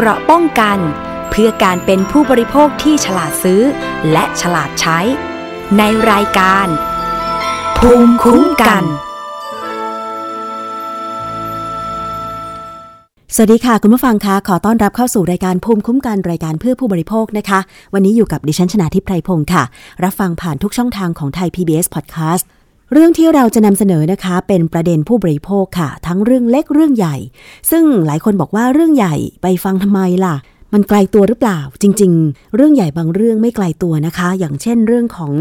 เกราะป้องกัน เพื่อการเป็นผู้บริโภคที่ฉลาดซื้อ และฉลาดใช้ ในรายการ ภูมิคุ้มกัน สวัสดีค่ะ คุณผู้ฟังคะขอต้อนรับเข้าสู่รายการภูมิคุ้มกันรายการเพื่อผู้บริโภคนะคะ วันนี้อยู่กับดิฉันชนาทิพไพรพงศ์ค่ะ รับฟังผ่านทุกช่องทางของไทย PBS Podcast เรื่องที่เราจะนำเสนอนะคะ เป็นประเด็นผู้บริโภคค่ะ ทั้งเรื่องเล็กเรื่องใหญ่ ซึ่งหลายคนบอกว่าเรื่องใหญ่ไปฟังทำไมล่ะ มันไกลตัวหรือเปล่า จริง ๆ เรื่องใหญ่บางเรื่องไม่ไกลตัวนะคะ อย่างเช่นเรื่องของ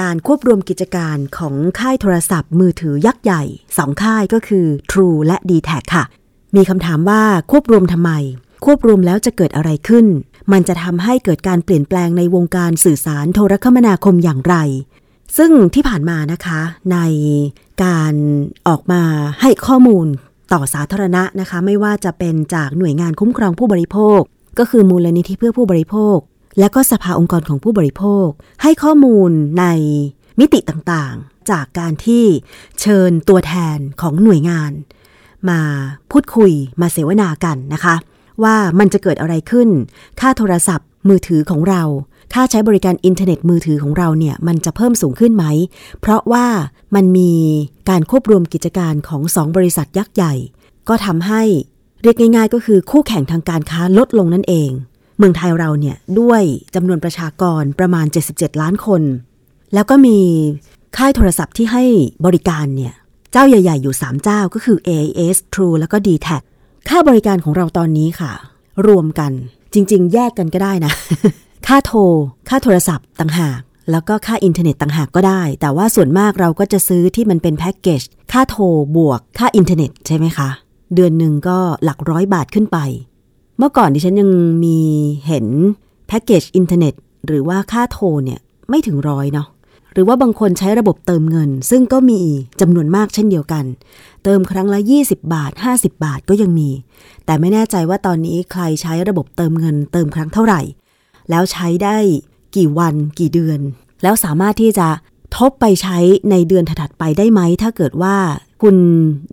การควบรวมกิจการของค่ายโทรศัพท์ มือถือยักษ์ใหญ่สองค่ายก็คือ True และ d t แทค่ะ มีคำถามว่าควบรวมทำไม ควบรวมแล้วจะเกิดอะไรขึ้น มันจะทำให้เกิดการเปลี่ยนแปลงในวงการสื่อสารโทรคมนาคมอย่างไร ซึ่งที่ผ่านมานะคะในการออกมาให้ข้อมูลต่อสาธารณะนะคะ ไม่ว่าจะเป็นจากหน่วยงานคุ้มครองผู้บริโภค ก็คือมูลนิธิเพื่อผู้บริโภค และก็สภาองค์กรของผู้บริโภค ให้ข้อมูลในมิติต่างๆ จากการที่เชิญตัวแทนของหน่วยงาน มาพูดคุยมาเสวนากันนะคะ ว่ามันจะเกิดอะไรขึ้น ค่าโทรศัพท์มือถือของเรา ค่าใช้บริการอินเทอร์เน็ตมือถือของเราเนี่ยมันจะเพิ่มสูงขึ้นไหม เพราะว่ามันมีการควบรวมกิจการของสองบริษัทยักษ์ใหญ่ ก็ทำให้เรียกง่าย ๆ ก็คือคู่แข่งทางการค้าลดลงนั่นเอง เมืองไทยเราเนี่ยด้วยจำนวนประชากรประมาณ 77 ล้านคน แล้วก็มีค่ายโทรศัพท์ที่ให้บริการเนี่ยเจ้าใหญ่ ๆ อยู่ 3 เจ้าก็คือ AIS True แล้วก็ d t แทค่าบริการของเราตอนนี้ค่ะ รวมกันจริง ๆ แยกกันก็ได้นะ ค่าโทร ค่าโทรศัพท์ต่างหาก แล้วก็ค่าอินเทอร์เน็ตต่างหากก็ได้ แต่ว่าส่วนมากเราก็จะซื้อที่มันเป็นแพ็กเกจ ค่าโทรบวกค่าอินเทอร์เน็ตใช่ไหมคะ เดือนหนึ่งก็หลักร้อยบาทขึ้นไป เมื่อก่อนดิฉันยังมีเห็นแพ็กเกจอินเทอร์เน็ตหรือว่าค่าโทรเนี่ยไม่ถึงร้อยเนาะหรือว่าบางคนใช้ระบบเติมเงิน ซึ่งก็มีจำนวนมากเช่นเดียวกัน เติมครั้งละ 20 บาท 50 บาทก็ยังมี แต่ไม่แน่ใจว่าตอนนี้ใครใช้ระบบเติมเงิน เติมครั้งเท่าไหร่ แล้วใช้ได้กี่วันกี่เดือน แล้วสามารถที่จะทบไปใช้ในเดือนถัดไปได้ไหม ถ้าเกิดว่าคุณ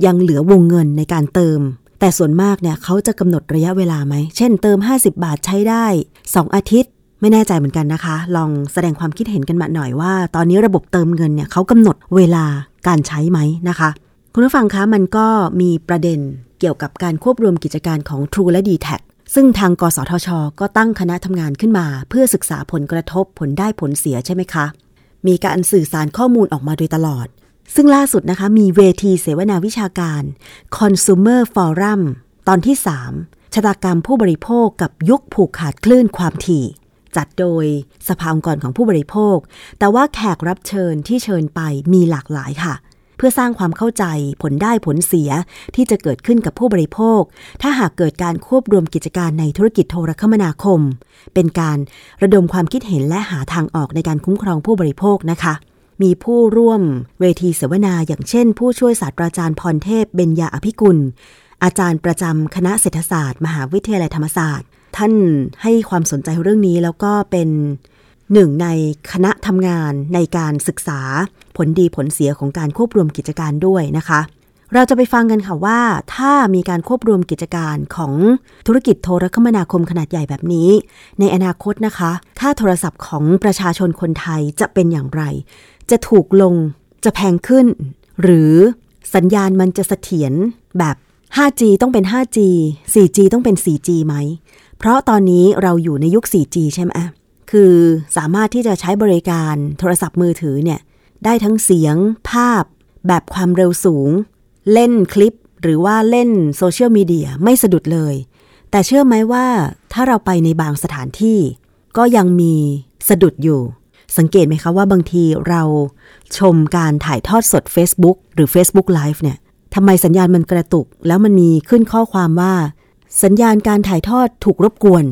ยังเหลือวงเงินในการเติม แต่ส่วนมากเนี่ยเขาจะกำหนดระยะเวลาไหม เช่นเติม 50 บาทใช้ได้ 2 อาทิตย์ ไม่แน่ใจเหมือนกันนะคะ ลองแสดงความคิดเห็นกันมาหน่อยว่า ตอนนี้ระบบเติมเงินเนี่ยเขากำหนดเวลาการใช้ไหมนะคะ คุณผู้ฟังคะมันก็มีประเด็นเกี่ยวกับการควบรวมกิจการของ True และ d t แท ซึ่งทางกสทช ก็ตั้งคณะทำงานขึ้นมา เพื่อศึกษาผลกระทบผลได้ผลเสียใช่ไหมคะ มีการสื่อสารข้อมูลออกมาโดยตลอด ซึ่งล่าสุดนะคะมีเวทีเสวนาวิชาการ Consumer Forum ตอนที่ 3 ชะตากรรมผู้บริโภคกับยุคผูกขาดคลื่นความถี่ จัดโดยสภาองค์กรของผู้บริโภค แต่ว่าแขกรับเชิญที่เชิญไปมีหลากหลายค่ะ เพื่อสร้างความเข้าใจผลได้ผลเสียที่จะเกิดขึ้นกับผู้บริโภค ถ้าหากเกิดการควบรวมกิจการในธุรกิจโทรคมนาคม เป็นการระดมความคิดเห็นและหาทางออกในการคุ้มครองผู้บริโภคนะคะมีผู้ร่วมเวทีเสวนาอย่างเช่น ผู้ช่วยศาสตราจารย์พรเทพเบญญาอภิกุล อาจารย์ประจำคณะเศรษฐศาสตร์ มหาวิทยาลัยธรรมศาสตร์ ท่านให้ความสนใจเรื่องนี้แล้วก็เป็น หนึ่งในคณะทำงานในการศึกษาผลดีผลเสียของการควบรวมกิจการด้วยนะคะ เราจะไปฟังกันค่ะว่า ถ้ามีการควบรวมกิจการของธุรกิจโทรคมนาคมขนาดใหญ่แบบนี้ ในอนาคตนะคะค่าโทรศัพท์ของประชาชนคนไทยจะเป็นอย่างไร จะถูกลงจะแพงขึ้น หรือสัญญาณมันจะเสถียรแบบ 5G ต้องเป็น 5G 4G ต้องเป็น 4G ไหม เพราะตอนนี้เราอยู่ในยุค 4G ใช่ไหม คือสามารถที่จะใช้บริการโทรศัพท์มือถือเนี่ยได้ทั้งเสียงภาพ แบบความเร็วสูง เล่นคลิปหรือว่าเล่นโซเชียลมีเดียไม่สะดุดเลย แต่เชื่อไหมว่าถ้าเราไปในบางสถานที่ ก็ยังมีสะดุดอยู่ สังเกตไหมคะว่าบางทีเราชมการถ่ายทอดสด Facebook หรือ Facebook Live เนี่ยทำไมสัญญาณมันกระตุก แล้วมันมีขึ้นข้อความว่า สัญญาณการถ่ายทอดถูกรบกวน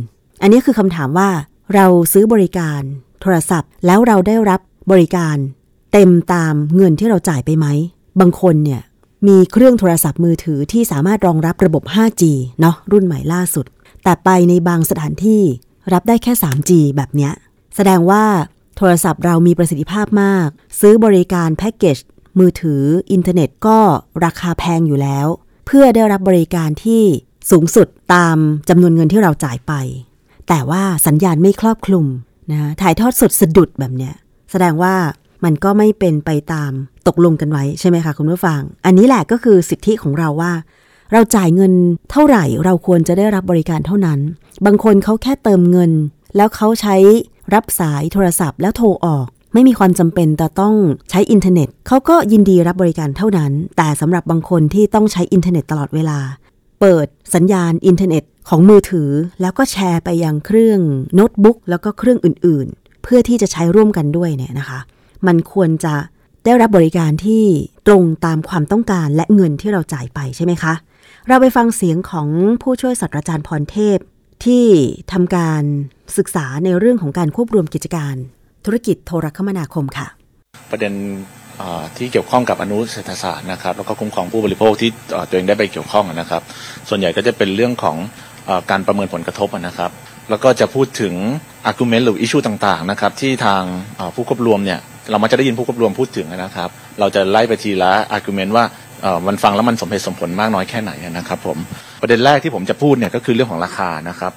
อันนี้คือคำถามว่า เราซื้อบริการ โทรศัพท์ แล้วเราได้รับบริการเต็มตามเงินที่เราจ่ายไปไหม บางคนเนี่ยมีเครื่องโทรศัพท์มือถือที่สามารถรองรับระบบ 5G เนาะรุ่นใหม่ล่าสุด แต่ไปในบางสถานที่รับได้แค่ 3G แบบเนี้ย แสดงว่าโทรศัพท์เรามีประสิทธิภาพมาก ซื้อบริการแพ็กเกจมือถืออินเทอร์เน็ตก็ราคาแพงอยู่แล้ว เพื่อได้รับบริการที่สูงสุดตามจำนวนเงินที่เราจ่ายไป แต่ว่าสัญญาณไม่ครอบคลุมนะถ่ายทอดสดสะดุดแบบเนี้ยแสดงว่ามันก็ไม่เป็นไปตามตกลงกันไว้ใช่ไหมคะคุณผู้ฟัง อันนี้แหละก็คือสิทธิของเราว่า เราจ่ายเงินเท่าไหร่เราควรจะได้รับบริการเท่านั้น บางคนเขาแค่เติมเงิน แล้วเขาใช้รับสายโทรศัพท์แล้วโทรออก ไม่มีความจำเป็นแต่ต้องใช้อินเทอร์เน็ตเขาก็ยินดีรับบริการเท่านั้น แต่สำหรับบางคนที่ต้องใช้อินเทอร์เน็ตตลอดเวลา เปิดสัญญาณอินเทอร์เน็ต ของมือถือแล้วก็แชร์ไปยังเครื่องโน้ตบุ๊กแล้วก็เครื่องอื่นๆ เพื่อที่จะใช้ร่วมกันด้วยเนี่ยนะคะ มันควรจะได้รับบริการที่ตรงตามความต้องการและเงินที่เราจ่ายไปใช่ไหมคะ เราไปฟังเสียงของผู้ช่วยศาสตราจารย์พรเทพ ที่ทำการศึกษาในเรื่องของการควบรวมกิจการ ธุรกิจโทรคมนาคมค่ะ ประเด็นที่เกี่ยวข้องกับอนุเศรษฐศาสตร์นะครับแล้วก็คุ้มครองผู้บริโภคที่ตัวเองได้ไปเกี่ยวข้องนะครับ ส่วนใหญ่ก็จะเป็นเรื่องของ การประเมินผลกระทบนะครับ แล้วก็จะพูดถึง argument หรือ issue ต่างๆนะครับที่ทางผู้ควบรวมเนี่ยเรามักจะได้ยินผู้ควบรวมพูดถึงนะครับ เราจะไล่ไปทีละ argument ว่ามันฟังแล้วมันสมเหตุสมผลมากน้อยแค่ไหนนะครับผมประเด็นแรกที่ผมจะพูดเนี่ยก็คือเรื่องของราคานะครับ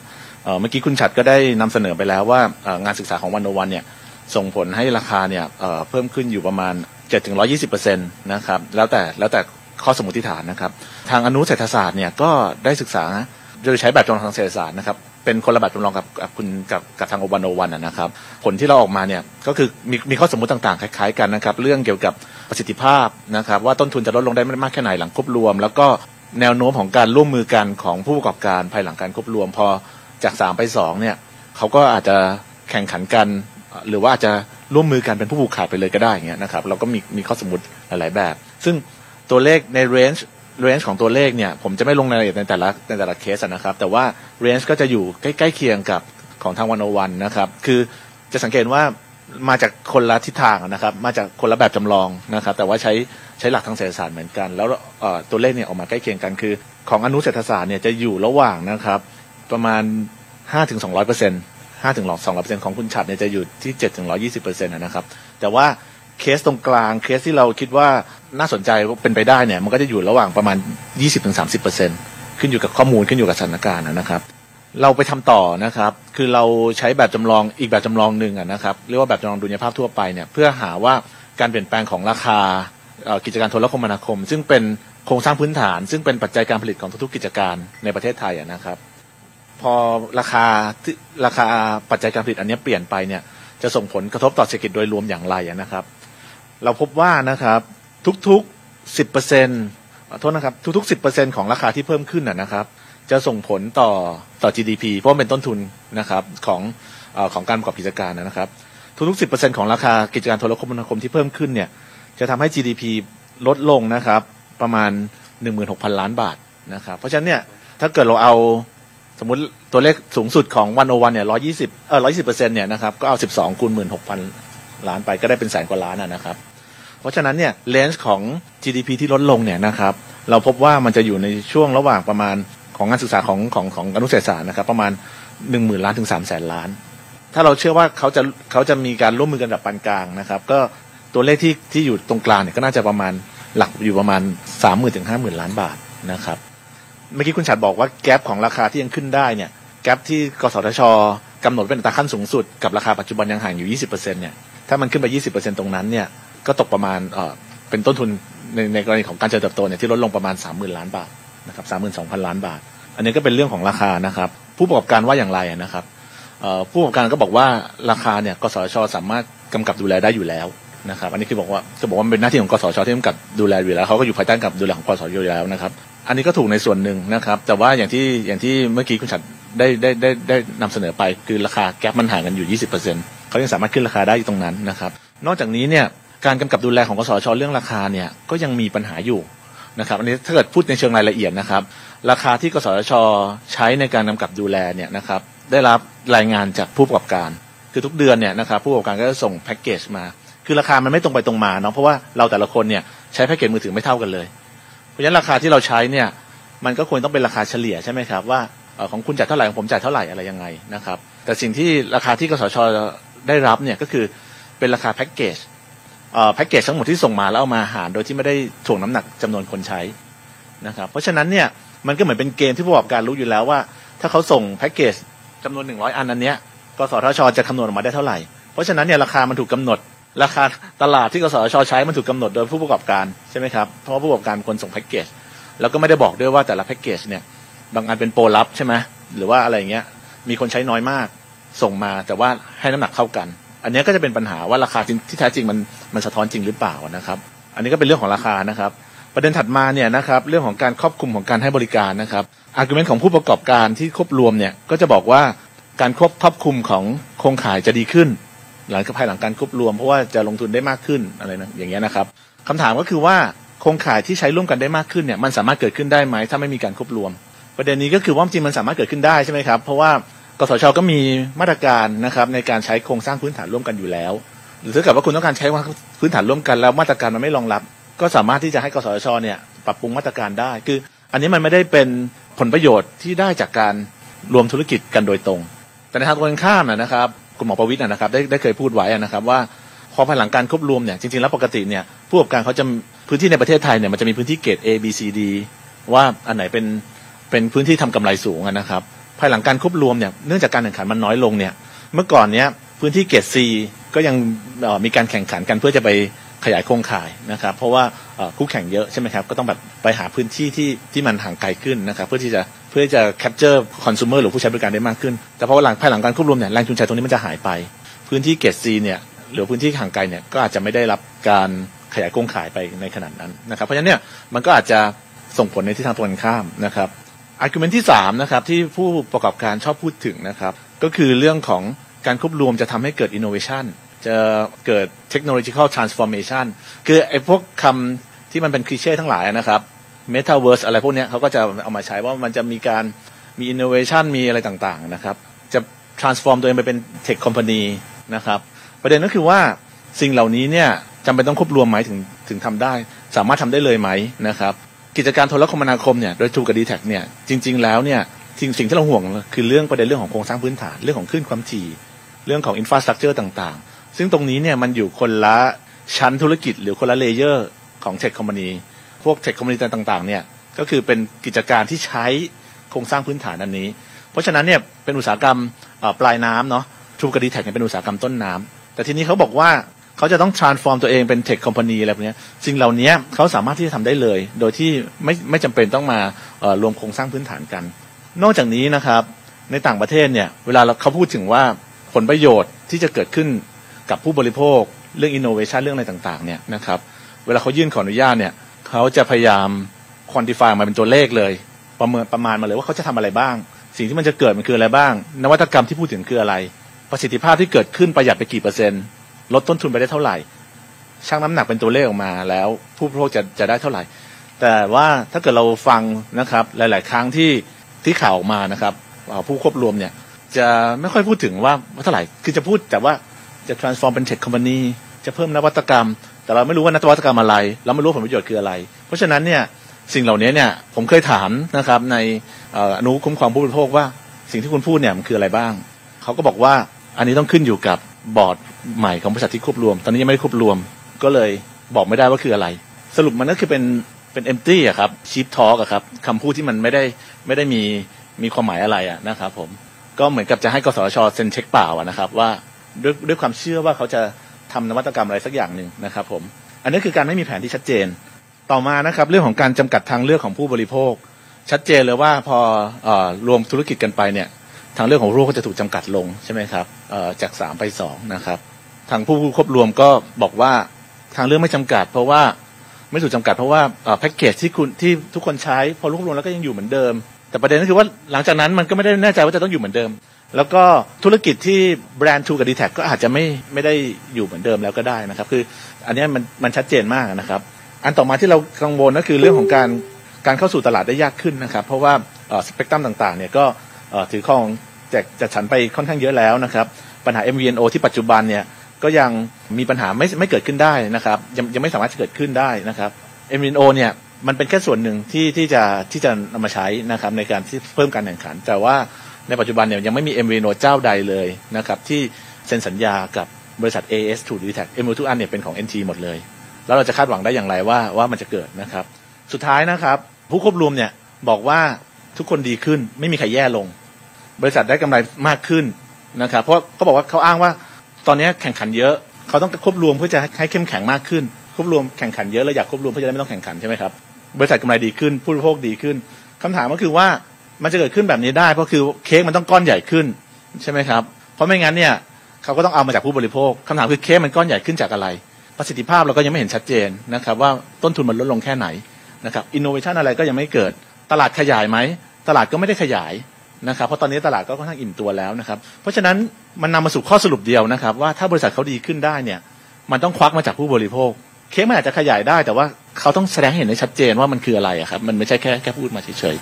เมื่อกี้คุณฉัดก็ได้นำเสนอไปแล้วว่างานศึกษาของวันโอวันเนี่ยส่งผลให้ราคาเนี่ยเพิ่มขึ้นอยู่ประมาณ7ถึง120%นะครับแล้วแต่แล้วแต่ข้อสมมติฐานนะครับ ทางอนุเศรษฐศาสตร์เนี่ยก็ได้ศึกษา โดยใช้แบบจำลองทางเศรษฐศาสตร์นะครับเป็นคนละแบบจำลองกับกับคุณกับกับทางโอวันโอวันนะครับผลที่เราออกมาเนี่ยก็คือมีมีข้อสมมติต่างๆ คล้ายๆกันนะครับเรื่องเกี่ยวกับประสิทธิภาพนะครับว่าต้นทุนจะลดลงได้มากแค่ไหนหลังควบรวม แล้วก็แนวโน้มของการร่วมมือกันของผู้ประกอบการภายหลังการควบรวม พอจาก 3 ไป2เนี่ยเขาก็อาจจะแข่งขันกัน หรือว่าอาจจะร่วมมือกันเป็นผู้ผูกขาดไปเลยก็ได้เงี้ยนะครับเราก็มีมีข้อสมมติหลายๆแบบ ซึ่งตัวเลขในเรนจ์ เรนจ์ของตัวเลขเนี่ยผมจะไม่ลงรายละเอียดในแต่ละในแต่ละเคสนะครับ แต่ว่าเรนจ์ก็จะอยู่ใกล้ๆเคียงกับของทางวันโอวันนะครับ คือจะสังเกตว่ามาจากคนละทิศทางนะครับ มาจากคนละแบบจำลองนะครับ แต่ว่าใช้ใช้หลักทางเศรษฐศาสตร์เหมือนกัน แล้วตัวเลขเนี่ยออกมาใกล้เคียงกันคือ ของอนุเศรษฐศาสตร์เนี่ยจะอยู่ระหว่างนะครับ ประมาณ5ถึง200เปอร์เซ็นต์5ถึง200เปอร์เซ็นต์ของคุณฉัดเนี่ยจะอยู่ที่7ถึง120เปอร์เซ็นต์นะครับ แต่ว่าเคสตรงกลางเคสที่เราคิดว่า น่าสนใจว่าเป็นไปได้เนี่ยมันก็จะอยู่ระหว่างประมาณ 20-30%ขึ้นอยู่กับข้อมูลขึ้นอยู่กับสถานการณ์นะครับ เราไปทำต่อนะครับ คือเราใช้แบบจำลองอีกแบบจำลองหนึ่งนะครับเรียกว่าแบบจำลองดุลยภาพทั่วไปเนี่ยเพื่อหาว่าการเปลี่ยนแปลงของราคากิจการโทรคมนาคม ซึ่งเป็นโครงสร้างพื้นฐาน ซึ่งเป็นปัจจัยการผลิตของทุกๆกิจการในประเทศไทยนะครับ พอราคาราคาปัจจัยการผลิตอันนี้เปลี่ยนไปเนี่ยจะส่งผลกระทบต่อเศรษฐกิจโดยรวมอย่างไรนะครับ เราพบว่านะครับ ทุกๆสิบเปอร์เซ็นต์โทษนะครับทุกๆสิบเปอร์เซ็นของราคาที่เพิ่มขึ้นนะครับ จะส่งผลต่อต่อ GDP เพราะเป็นต้นทุนนะครับของอของการประกอบกิจการนะครับทุกๆสิบเปอร์เซ็นของราคากิจการโทรคมนาคมที่เพิ่มขึ้นเนี่ยจะทำให้ GDP ลดลงนะครับประมาณหนึ่งหมื่นหกพันล้านบาทนะครับเพราะฉะนั้นเนี่ยถ้าเกิดเราเอาสมมติตัวเลขสูงสุดของวันโอวันเนี่ยร้อยี่สิบเออร้อยี่สิบเปอร์เซ็นต์เนี่ยนะครับก็เอาสิบสองคูณหมื่นหกพันล้านไปก็ได้เป็นแสนกว่าล้านนะครับ เพราะฉะนั้นเนี่ยเลนส์ของ GDP ที่ลดลงเนี่ยนะครับเราพบว่ามันจะอยู่ในช่วงระหว่างประมาณของงานศึกษาของของของอนุเศรษฐศาสตร์นะครับประมาณหนึ่งหมื่นล้านถึงสามแสนล้าน ถ้าเราเชื่อว่าเขาจะเขาจะมีการร่วมมือกันแบบปานกลางนะครับก็ตัวเลขที่ที่อยู่ตรงกลางเนี่ยก็น่าจะประมาณหลักอยู่ประมาณสามหมื่นถึงห้าหมื่นล้านบาทนะครับเมื่อกี้คุณฉัดบอกว่าแกลบของราคาที่ยังขึ้นได้เนี่ยแกลบที่กสทชกำหนดเป็นอัตราขั้นสูงสุดกับราคาปัจจุบันยังห่างอยู่ 20%เนี่ยถ้ามันขึ้นไป 20%ตรงนั้นเนี่ย ก็ตกประมาณเป็นต้นทุนในในกรณีของการเจริญเติบโตเนี่ยที่ลดลงประมาณ 30,000 ล้านบาทนะครับ32,000 ล้านบาท อันนี้ก็เป็นเรื่องของราคานะครับ ผู้ประกอบการว่าอย่างไรนะครับผู้ประกอบการก็บอกว่าราคาเนี่ยกสชสามารถกำกับดูแลได้อยู่แล้วนะครับอันนี้คือบอกว่าจะบอกว่าเป็นหน้าที่ของกสชที่กำกับดูแลอยู่แล้วเขาก็อยู่ภายใต้กับดูแลของกสชอยู่แล้วนะครับ อันนี้ก็ถูกในส่วนหนึ่งนะครับ แต่ว่าอย่างที่อย่างที่เมื่อกี้คุณฉัดได้ได้ได้ได้นำเสนอไปคือราคาแก๊ปมันห่างกันอยู่ 20%เขายังสามารถขึ้นราคาได้ตรงนั้นนะครับ นอกจากนี้เนี่ย การกำกับดูแลของกสชเรื่องราคาเนี่ยก็ยังมีปัญหาอยู่นะครับอันนี้ถ้าเกิดพูดในเชิงรายละเอียดนะครับ ราคาที่กสชใช้ในการกำกับดูแลเนี่ยนะครับได้รับรายงานจากผู้ประกอบการ คือทุกเดือนเนี่ยนะครับผู้ประกอบการก็จะส่งแพ็กเกจมา คือราคามันไม่ตรงไปตรงมาเนาะเพราะว่าเราแต่ละคนเนี่ยใช้แพ็กเกจมือถือไม่เท่ากันเลย เพราะฉะนั้นราคาที่เราใช้เนี่ยมันก็ควรต้องเป็นราคาเฉลี่ยใช่ไหมครับว่าของคุณจ่ายเท่าไหร่ของผมจ่ายเท่าไหร่อะไรยังไงนะครับแต่สิ่งที่ราคาที่กสชได้รับเนี่ยก็คือเป็นราคาแพ็กเกจ แพ็กเกจทั้งหมดที่ส่งมาแล้วเอามาหารโดยที่ไม่ได้ถ่วงน้ำหนักจำนวนคนใช้นะครับเพราะฉะนั้นเนี่ยมันก็เหมือนเป็นเกณฑ์ที่ผู้ประกอบการรู้อยู่แล้วว่า ถ้าเขาส่งแพ็กเกจจำนวนหนึ่งร้อยอันอันเนี้ยกสทชจะคำนวณออกมาได้เท่าไหร่ เพราะฉะนั้นเนี่ยราคามันถูกกาหนด ราคาตลาดที่กสทชใช้มันถูกกำหนดโดยผู้ประกอบการใช่ไหมครับเพราะว่าผู้ประกอบการคนส่งแพ็กเกจแล้วก็ไม่ได้บอกด้วยว่าแต่ละแพ็กเกจเนี่ยบางอันเป็นโปรลับใช่ไหมหรือว่าอะไรเงี้ยมีคนใช้น้อยมากส่งมาแต่ว่าให้น้ำหนักเท่ากัน อันนี้ก็จะเป็นปัญหาว่าราคาที่แท้จริงมันมันสะท้อนจริงหรือเปล่านะครับ อันนี้ก็เป็นเรื่องของราคานะครับ ประเด็นถัดมาเนี่ยนะครับเรื่องของการครอบคลุมของการให้บริการนะครับ argument ของผู้ประกอบการที่ควบรวมเนี่ยก็จะบอกว่าการควบครอบคลุมของโครงข่ายจะดีขึ้น หลังภายหลังการควบรวม เพราะว่าจะลงทุนได้มากขึ้นอะไรนะอย่างเงี้ยนะครับคำถามก็คือว่าโครงข่ายที่ใช้ร่วมกันได้มากขึ้นเนี่ยมันสามารถเกิดขึ้นได้ไหมถ้าไม่มีการควบรวม ประเด็นนี้ก็คือว่าจริงมันสามารถเกิดขึ้นได้ใช่ไหมครับเพราะว่า กสชก็มีมาตรการนะครับในการใช้โครงสร้างพื้นฐานร่วมกันอยู่แล้ว หรือถ้าเกิดว่าคุณต้องการใช้พื้นฐานร่วมกันแล้วมาตรการมันไม่รองรับ ก็สามารถที่จะให้กสชเนี่ยปรับปรุงมาตรการได้ คืออันนี้มันไม่ได้เป็นผลประโยชน์ที่ได้จากการรวมธุรกิจกันโดยตรง แต่ในทางตรงกันข้ามนะครับคุณหมอประวิทย์นะครับได้ได้เคยพูดไว้นะครับว่าพอภายหลังการควบรวมเนี่ยจริงๆแล้วปกติเนี่ยผู้ประกอบการเขาจะพื้นที่ในประเทศไทยเนี่ยมันจะมีพื้นที่เกรด A B C D ว่าอันไหนเป็นเป็นพื้นที่ทำกำไรสูงนะครับ ภายหลังการควบรวมเนี่ยเนื่องจากการแข่งขันมันน้อยลงเนี่ยเมื่อก่อนเนี้ยพื้นที่เกรด C ก็ยังมีการแข่งขันกันเพื่อจะไปขยายโครงข่ายนะครับ เพราะว่าคู่แข่งเยอะใช่ไหมครับก็ต้องแบบไปหาพื้นที่ที่ที่มันห่างไกลขึ้นนะครับ เพื่อที่จะเพื่อจะแคปเจอร์คอน sumer หรือผู้ใช้บริการได้มากขึ้น แต่พอหลังภายหลังการควบรวมเนี่ยแรงจูงใจตรงนี้มันจะหายไป พื้นที่เกรด C เนี่ยหรือพื้นที่ห่างไกลเนี่ยก็อาจจะไม่ได้รับการขยายโครงข่ายไปในขนาดนั้นนะครับ เพราะฉะนั้นเนี่ยมันก็อาจจะส่งผลในทิศทางตรงกันข้ามนะครับ argument ที่3นะครับที่ผู้ประกอบการชอบพูดถึงนะครับ ก็คือเรื่องของการควบรวมจะทำให้เกิด innovation จะเกิด technological transformation คือไอ้พวกคำที่มันเป็นคลีเช่ทั้งหลายนะครับ metaverse อะไรพวกนี้เขาก็จะเอามาใช้ว่ามันจะมีการมี innovation มีอะไรต่างๆนะครับ จะ transform ตัวเองไปเป็น tech company นะครับ ประเด็นก็คือว่าสิ่งเหล่านี้เนี่ยจำเป็นต้องควบรวมไหมถึงถึงทำได้ สามารถทำได้เลยไหมนะครับ กิจการโทรคมนาคมเนี่ยโดยทูกับดีแท็เนี่ยจริง ๆ แล้วเนี่ยสิ่งสิ่งที่เราห่วงคือเรื่องประเด็นเรื่องของโครงสร้างพื้นฐานเรื่องของคลื่นความถี่เรื่องของ infrastructure ต่างๆ ซึ่งตรงนี้เนี่ยมันอยู่คนละชั้นธุรกิจหรือคนละ layer ของ tech company พวก tech company ต่างๆเนี่ยก็คือเป็นกิจการที่ใช้โครงสร้างพื้นฐานอันนี้ เพราะฉะนั้นเนี่ยเป็นอุตสาหกรรมปลายน้ำเนาะทรูกับดีแทคเนี่ยเป็นอุตสาหกรรมต้นน้ำแต่ทีนี้เขาบอกว่า เขาจะต้อง transform ตัวเองเป็น tech company อะไรพวกนี้สิ่งเหล่านี้เขาสามารถที่จะทำได้เลย โดยที่ไม่ไม่จำเป็นต้องมารวมโครงสร้างพื้นฐานกัน นอกจากนี้นะครับ ในต่างประเทศเนี่ย เวลาเขาพูดถึงว่าผลประโยชน์ที่จะเกิดขึ้นกับผู้บริโภค เรื่อง innovation เรื่องอะไรต่างๆ เนี่ยนะครับ เวลาเขายื่นขออนุญาตเนี่ยเขาจะพยายาม quantify มาเป็นตัวเลขเลย ประเมินประมาณมาเลยว่าเขาจะทำอะไรบ้าง สิ่งที่มันจะเกิดมันคืออะไรบ้าง นวัตกรรมที่พูดถึงคืออะไร ประสิทธิภาพที่เกิดขึ้นประหยัดไปกี่เปอร์เซ็นต์ ลดต้นทุนไปได้เท่าไหร่ชั่งน้ำหนักเป็นตัวเลขออกมาแล้ว ผู้บริโภคจะจะได้เท่าไหร่ แต่ว่าถ้าเกิดเราฟังนะครับ หลาย ๆ ครั้งที่ที่ข่าวออกมานะครับ ผู้ควบรวมเนี่ยจะไม่ค่อยพูดถึงว่าเท่าไหร่ คือจะพูดแต่ว่าจะ transform เป็น tech company จะเพิ่มนวัตกรรม แต่เราไม่รู้ว่านวัตกรรมอะไร เราไม่รู้ผลประโยชน์คืออะไร เพราะฉะนั้นเนี่ยสิ่งเหล่านี้เนี่ยผมเคยถามนะครับในอนุคุ้มครองผู้บริโภคว่าสิ่งที่คุณพูดเนี่ยมันคืออะไรบ้าง เขาก็บอกว่า อันนี้ต้องขึ้นอยู่กับบอร์ดใหม่ของบริษัทที่ควบรวม ตอนนี้ยังไม่ได้ควบรวม ก็เลยบอกไม่ได้ว่าคืออะไร สรุปมันก็คือเป็นเป็นเอมตี้อะครับชีพทอล์กอะครับคำพูดที่มันไม่ได้ไม่ได้มีมีความหมายอะไรอะนะครับผมก็เหมือนกับจะให้กสชเซ็นเช็คเปล่าอะนะครับว่าด้วยด้วยความเชื่อว่าเขาจะทำนวัตกรรมอะไรสักอย่างหนึ่งนะครับผมอันนี้คือการไม่มีแผนที่ชัดเจน ต่อมานะครับเรื่องของการจำกัดทางเลือกของผู้บริโภค ชัดเจนเลยว่าพออรวมธุรกิจกันไปเนี่ย ทางเรื่องของรูปก็จะถูกจำกัดลงใช่ไหมครับจากสามไปสองนะครับ ทางผู้ควบรวมก็บอกว่าทางเรื่องไม่จำกัด เพราะว่าไม่ถูกจำกัดเพราะว่าแพ็กเกจที่คุณที่ทุกคนใช้ พอรวบรวมแล้วก็ยังอยู่เหมือนเดิม แต่ประเด็นก็คือว่าหลังจากนั้นมันก็ไม่ได้แน่ใจว่าจะต้องอยู่เหมือนเดิม แล้วก็ธุรกิจที่แบรนด์ทูกับดีแท็ก็อาจจะไม่ไม่ได้อยู่เหมือนเดิมแล้วก็ได้นะครับ คืออันนี้มันมันชัดเจนมากนะครับ อันต่อมาที่เรากังวลก็คือเรื่องของการการเข้าสู่ตลาดได้ยากขึ้นนะครับ เพราะว่าสเปกตรัมต่างๆเนี่ยก็ถือครอง จะจะฉันไปค่อนข้างเยอะแล้วนะครับ ปัญหา MVNO ที่ปัจจุบันเนี่ยก็ยังมีปัญหาไม่ไม่เกิดขึ้นได้นะครับยังยังไม่สามารถจะเกิดขึ้นได้นะครับ MVNO เนี่ยมันเป็นแค่ส่วนหนึ่งที่ที่จะที่จะนำมาใช้นะครับในการที่เพิ่มการแข่งขัน แต่ว่าในปัจจุบันเนี่ยยังไม่มี MVNO เจ้าใดเลยนะครับที่เซ็นสัญญากับบริษัท AS 2 d t a c MVNO ทุกอันเนี่ยเป็นของ NT หมดเลย แล้วเราจะคาดหวังได้อย่างไรว่าว่ามันจะเกิดนะครับ สุดท้ายนะครับ ผู้ควบรวมเนี่ยบอกว่าทุกคนดีขึ้นไม่มีใครแย่ลง บริษัทได้กำไรมากขึ้นนะครับเพราะเขาบอกว่าเขาอ้างว่าตอนนี้แข่งขันเยอะเขาต้องควบรวมเพื่อจะให้เข้มแข็งมากขึ้น ควบรวมแข่งขันเยอะแล้วอยากควบรวมเพื่อจะได้ไม่ต้องแข่งขันใช่ไหมครับบริษัทกำไรดีขึ้นผู้บริโภคดีขึ้นคำถามก็คือว่ามันจะเกิดขึ้นแบบนี้ได้เพราะคือเค้กมันต้องก้อนใหญ่ขึ้นใช่ไหมครับเพราะไม่งั้นเนี่ยเขาก็ต้องเอามาจากผู้บริโภคคำถามคือเค้กมันก้อนใหญ่ขึ้นจากอะไร ประสิทธิภาพเราก็ยังไม่เห็นชัดเจนนะครับว่าต้นทุนมันลดลงแค่ไหนนะครับอินโนเวชันอะไรก็ยังไม่เกิดตลาดขยายไหมตลาดก็ไม่ได้ขยาย นะครับเพราะตอนนี้ตลาดก็ค่อนข้างอิ่มตัวแล้วนะครับ เพราะฉะนั้นมันนำมาสู่ข้อสรุปเดียวนะครับ ว่าถ้าบริษัทเขาดีขึ้นได้เนี่ยมันต้องควักมาจากผู้บริโภค เค้กมันอาจจะขยายได้ แต่ว่าเขาต้องแสดงให้เห็นได้ชัดเจนว่ามันคืออะไรครับมันไม่ใช่แค่แค่พูดมาเฉย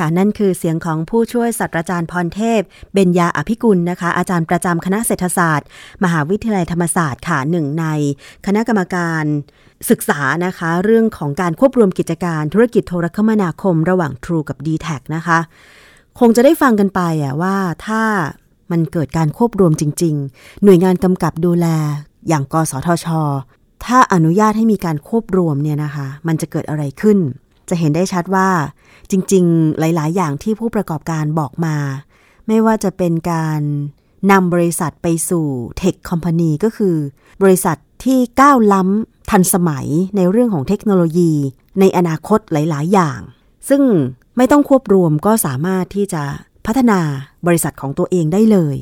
ค่ะนั่นคือเสียงของผู้ช่วยศาสตราจารย์พรเทพ เบญญาอภิกุลนะคะ อาจารย์ประจำคณะเศรษฐศาสตร์ มหาวิทยาลัยธรรมศาสตร์ค่ะหนึ่งใน คณะกรรมการศึกษานะคะ เรื่องของการควบรวมกิจการธุรกิจโทรคมนาคมระหว่าง True กับ d t แทนะคะ คงจะได้ฟังกันไปอะว่าถ้ามันเกิดการควบรวมจริง ๆ หน่วยงานกำกับดูแลอย่างกสทช ถ้าอนุญาตให้มีการควบรวมเนี่ยนะคะ มันจะเกิดอะไรขึ้น จะเห็นได้ชัดว่า จริง ๆ หลาย ๆ อย่างที่ผู้ประกอบการบอกมา ไม่ว่าจะเป็นการนำบริษัทไปสู่เทคคอมพานีก็คือ บริษัทที่ก้าวล้ำทันสมัยในเรื่องของเทคโนโลยี ในอนาคตหลาย ๆ อย่าง ซึ่งไม่ต้องควบรวมก็สามารถที่จะพัฒนาบริษัทของตัวเองได้เลย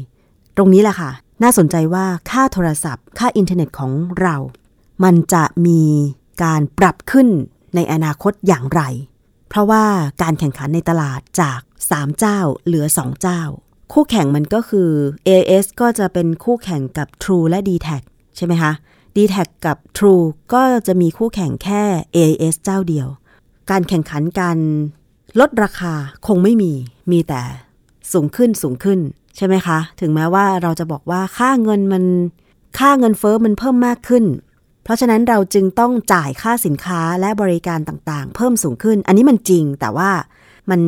ตรงนี้แหละค่ะ น่าสนใจว่าค่าโทรศัพท์ ค่าอินเทอร์เน็ตของเรา มันจะมีการปรับขึ้นในอนาคตอย่างไร เพราะว่าการแข่งขันในตลาดจาก 3 เจ้าเหลือ 2 เจ้า คู่แข่งมันก็คือ AS ก็จะเป็นคู่แข่งกับ True และ d t แทใช่ไหมคะ d t แทกับ True ก็จะมีคู่แข่งแค่ AS เจ้าเดียว การแข่งขันการลดราคาคงไม่มี มีแต่สูงขึ้นสูงขึ้น ใช่ไหมคะ ถึงแม้ว่าเราจะบอกว่าค่าเงินมัน ค่าเงินเฟอ้อมันเพิ่มมากขึ้น เพราะฉะนั้นเราจึงต้องจ่ายค่าสินค้าและบริการต่างๆ เพิ่มสูงขึ้น อันนี้มันจริง แต่ว่ามัน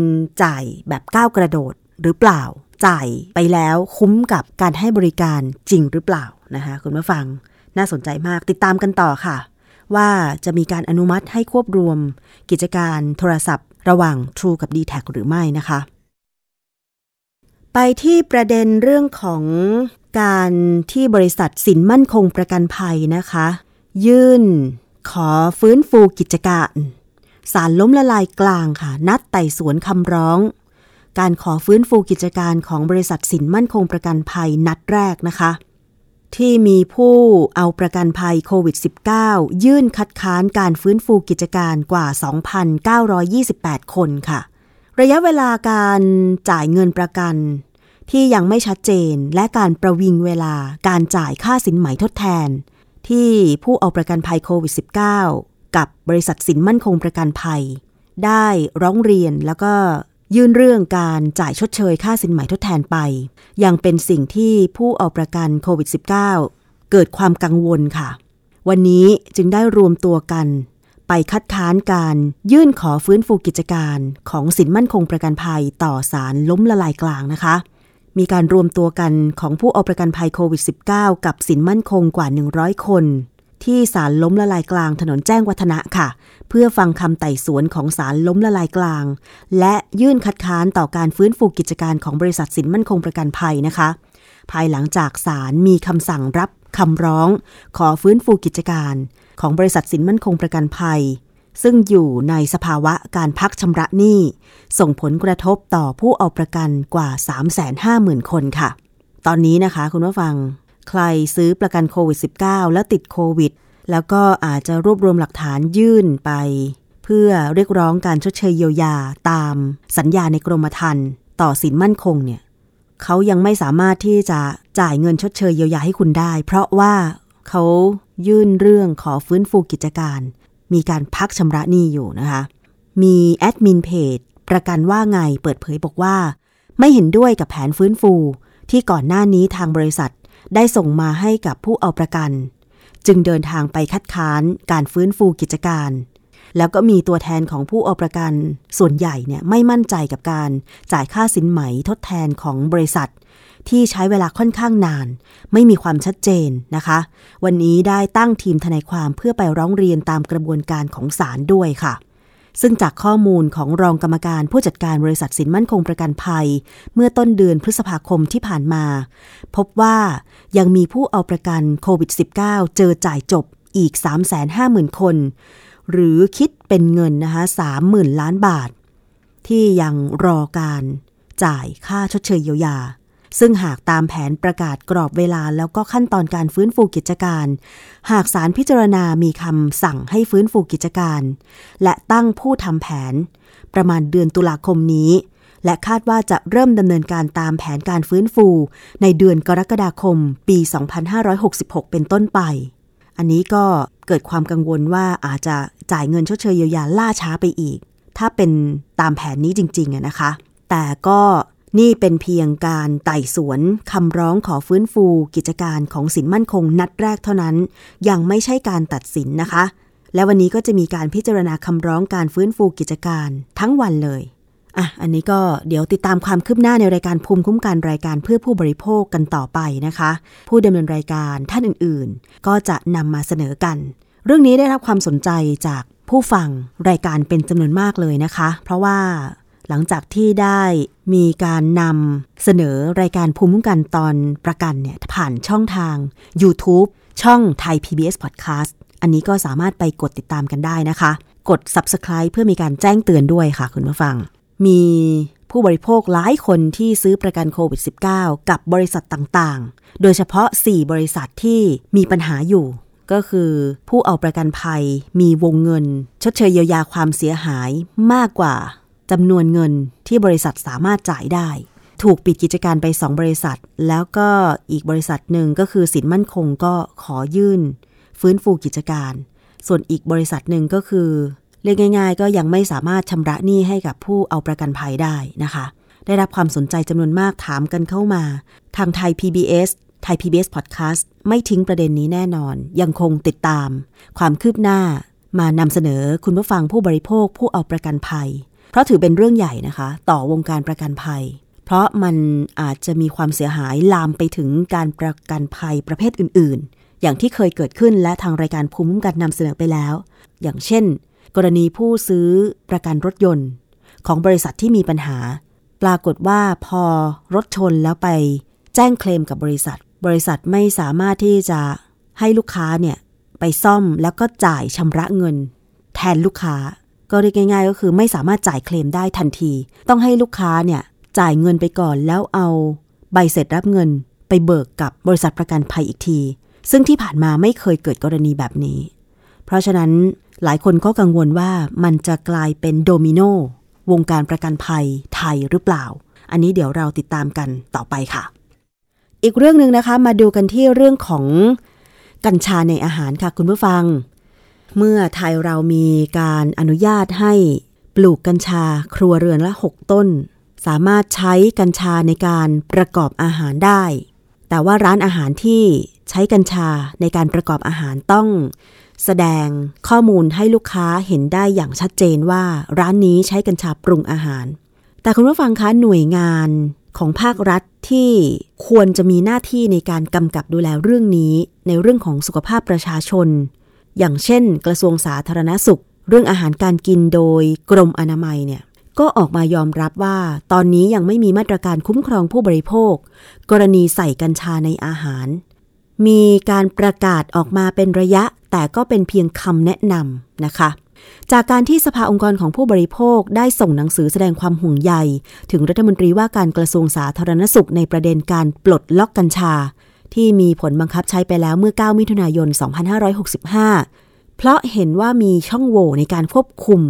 จ่ายแบบก้าวกระโดดหรือเปล่า จ่ายไปแล้วคุ้มกับการให้บริการจริงหรือเปล่านะคะคุณผู้ฟัง น่าสนใจมากติดตามกันต่อค่ะ ว่าจะมีการอนุมัติให้ควบรวม กิจการโทรศัพท์ ระหว่าง True กับ d t แทหรือไม่นะคะ ไปที่ประเด็นเรื่องของการที่บริษัทสินมั่นคงประกันภัยนะคะ ยื่นขอฟื้นฟูกิจการสารล้มละลายกลางค่ะ นัดไต่สวนคำร้อง การขอฟื้นฟูกิจการของบริษัทสินมั่นคงประกันภัยนัดแรกนะคะ ที่มีผู้เอาประกันภัยโควิด -19 ยื่นคัดค้านการฟื้นฟูกิจการกว่า 2,928 คนค่ะ ระยะเวลาการจ่ายเงินประกัน ที่ยังไม่ชัดเจนและการประวิงเวลาการจ่ายค่าสินไหมทดแทน ที่ผู้เอาประกันภัยโควิด -19 กับบริษัทสินมั่นคงประกันภัย ได้ร้องเรียนแล้วก็ ยื่นเรื่องการจ่ายชดเชยค่าสินไหมทดแทนไป ยังเป็นสิ่งที่ผู้เอาประกันโควิด -19 เกิดความกังวลค่ะ วันนี้จึงได้รวมตัวกัน ไปคัดค้านการยื่นขอฟื้นฟูกิจการของสินมั่นคงประกันภัยต่อศาลล้มละลายกลางนะคะ มีการรวมตัวกันของผู้เอาประกันภัยโควิด -19 กับสินมั่นคงกว่า 100 คน ที่ศาลล้มละลายกลางถนนแจ้งวัฒนะค่ะ เพื่อฟังคำไต่สวนของศาลล้มละลายกลาง และยื่นคัดค้านต่อการฟื้นฟูกิจการของบริษัทสินมั่นคงประกันภัยนะคะ ภายหลังจากศาลมีคำสั่งรับคำร้อง ขอฟื้นฟูกิจการ ของบริษัทสินมั่นคงประกันภัย ซึ่งอยู่ในสภาวะการพักชำระหนี้ส่งผลกระทบต่อผู้เอาประกันกว่า 350,000 คนค่ะ ตอนนี้นะคะคุณผู้ฟัง ใครซื้อประกันโควิด -19 แล้วติดโควิด แล้วก็อาจจะรวบรวมหลักฐานยื่นไป เพื่อเรียกร้องการชดเชยเยียวยาตามสัญญาในกรมธรรม์ต่อสินมั่นคงเนี่ยเขายังไม่สามารถที่จะจ่ายเงินชดเชยเยียวยาให้คุณได้ เพราะว่าเขายื่นเรื่องขอฟื้นฟูกิจการ มีการพักชำระหนี้อยู่นะคะ มีแอดมินเพจประกันว่าไงเปิดเผยบอกว่า ไม่เห็นด้วยกับแผนฟื้นฟู ที่ก่อนหน้านี้ทางบริษัท ได้ส่งมาให้กับผู้เอาประกัน จึงเดินทางไปคัดค้านการฟื้นฟูกิจการ แล้วก็มีตัวแทนของผู้เอาประกัน ส่วนใหญ่เนี่ยไม่มั่นใจกับการจ่ายค่าสินไหมทดแทนของบริษัท ที่ใช้เวลาค่อนข้างนาน ไม่มีความชัดเจนนะคะ วันนี้ได้ตั้งทีมทนายความเพื่อไปร้องเรียนตามกระบวนการของศาลด้วยค่ะ ซึ่งจากข้อมูลของรองกรรมการผู้จัดการบริษัทสินมั่นคงประกันภัย เมื่อต้นเดือนพฤษภาคมที่ผ่านมา พบว่ายังมีผู้เอาประกันโควิด -19 เจอจ่ายจบอีก 350,000 คน หรือคิดเป็นเงินนะคะ30,000 ล้านบาท ที่ยังรอการจ่ายค่าชดเชยเยียวยา ซึ่งหากตามแผนประกาศกรอบเวลาแล้วก็ขั้นตอนการฟื้นฟูกิจการ หากศาลพิจารณามีคำสั่งให้ฟื้นฟูกิจการ และตั้งผู้ทำแผน ประมาณเดือนตุลาคมนี้ และคาดว่าจะเริ่มดำเนินการตามแผนการฟื้นฟู ในเดือนกรกฎาคม ปี 2566 เป็นต้นไป อันนี้ก็เกิดความกังวลว่าอาจจะจ่ายเงินชดเชยเยียวยาล่าช้าไปอีก ถ้าเป็นตามแผนนี้จริงๆนะคะ แต่ก็ นี่เป็นเพียงการไต่สวนคำร้องขอฟื้นฟูกิจการของสินมั่นคงนัดแรกเท่านั้น ยังไม่ใช่การตัดสินนะคะ และวันนี้ก็จะมีการพิจารณาคำร้องการฟื้นฟูกิจการทั้งวันเลยอะอันนี้ก็เดี๋ยวติดตามความคืบหน้าในรายการภูมิคุ้มกันรายการเพื่อผู้บริโภคกันต่อไปนะคะ ผู้ดำเนินรายการท่านอื่นๆ ก็จะนำมาเสนอกัน เรื่องนี้ได้รับความสนใจจากผู้ฟังรายการเป็นจำนวนมากเลยนะคะ เพราะว่า หลังจากที่ได้มีการนำเสนอรายการภูมิคุ้มกันตอนประกันเนี่ยผ่านช่องทาง YouTube ช่องไทย PBS Podcast อันนี้ก็สามารถไปกดติดตามกันได้นะคะ กด Subscribe เพื่อมีการแจ้งเตือนด้วยค่ะคุณผู้ฟัง มีผู้บริโภคหลายคนที่ซื้อประกันโควิด -19 กับบริษัทต่างๆ โดยเฉพาะ 4 บริษัทที่มีปัญหาอยู่ ก็คือผู้เอาประกันภัยมีวงเงิน ชดเชยเยียวยาความเสียหายมากกว่า จำนวนเงินที่บริษัทสามารถจ่ายได้ ถูกปิดกิจการไป 2 บริษัท แล้วก็อีกบริษัทหนึ่งก็คือสินมั่นคงก็ขอยื่น ฟื้นฟูกิจการ ส่วนอีกบริษัทหนึ่งก็คือเรียกง่าย ๆ ก็ยังไม่สามารถชำระหนี้ให้กับผู้เอาประกันภัยได้นะคะ ได้รับความสนใจจำนวนมากถามกันเข้ามา ทางไทย PBS ไทย PBS Podcast ไม่ทิ้งประเด็นนี้แน่นอน ยังคงติดตาม ความคืบหน้ามานำเสนอคุณผู้ฟังผู้บริโภคผู้เอาประกันภัย เพราะถือเป็นเรื่องใหญ่นะคะ ต่อวงการประกันภัย เพราะมันอาจจะมีความเสียหายลามไปถึงการประกันภัยประเภทอื่น ๆ อย่างที่เคยเกิดขึ้นและทางรายการภูมิคุ้มกันนำเสนอไปแล้ว อย่างเช่น กรณีผู้ซื้อประกันรถยนต์ ของบริษัทที่มีปัญหา ปรากฏว่าพอรถชนแล้วไปแจ้งเคลมกับบริษัท บริษัทไม่สามารถที่จะให้ลูกค้าเนี่ยไปซ่อมแล้วก็จ่ายชำระเงิน แทนลูกค้า ก็เรียกง่ายๆก็คือไม่สามารถจ่ายเคลมได้ทันที ต้องให้ลูกค้าเนี่ยจ่ายเงินไปก่อนแล้วเอาใบเสร็จรับเงินไปเบิกกับบริษัทประกันภัยอีกที ซึ่งที่ผ่านมาไม่เคยเกิดกรณีแบบนี้ เพราะฉะนั้นหลายคนก็กังวลว่ามันจะกลายเป็นโดมิโนวงการประกันภัยไทยหรือเปล่า อันนี้เดี๋ยวเราติดตามกันต่อไปค่ะ อีกเรื่องหนึ่งนะคะมาดูกันที่เรื่องของกัญชาในอาหารค่ะคุณผู้ฟัง เมื่อไทยเรามีการอนุญาตให้ปลูกกัญชาครัวเรือนละ 6 ต้น สามารถใช้กัญชาในการประกอบอาหารได้ แต่ว่าร้านอาหารที่ใช้กัญชาในการประกอบอาหารต้องแสดงข้อมูลให้ลูกค้าเห็นได้อย่างชัดเจนว่าร้านนี้ใช้กัญชาปรุงอาหาร แต่คุณผู้ฟังคะหน่วยงานของภาครัฐที่ควรจะมีหน้าที่ในการกำกับดูแลเรื่องนี้ ในเรื่องของสุขภาพประชาชน อย่างเช่น กระทรวงสาธารณสุข เรื่องอาหารการกินโดยกรมอนามัยเนี่ยก็ออกมายอมรับว่า ตอนนี้ยังไม่มีมาตรการคุ้มครองผู้บริโภค กรณีใส่กัญชาในอาหาร มีการประกาศออกมาเป็นระยะ แต่ก็เป็นเพียงคำแนะนำนะคะ จากการที่สภาองค์กรของผู้บริโภคได้ส่งหนังสือแสดงความห่วงใย ถึงรัฐมนตรีว่าการกระทรวงสาธารณสุขในประเด็นการปลดล็อกกัญชา ที่มีผลบังคับใช้ไปแล้วเมื่อ 9 มิถุนายน 2565 เพราะเห็นว่ามีช่องโหว่ในการควบคุม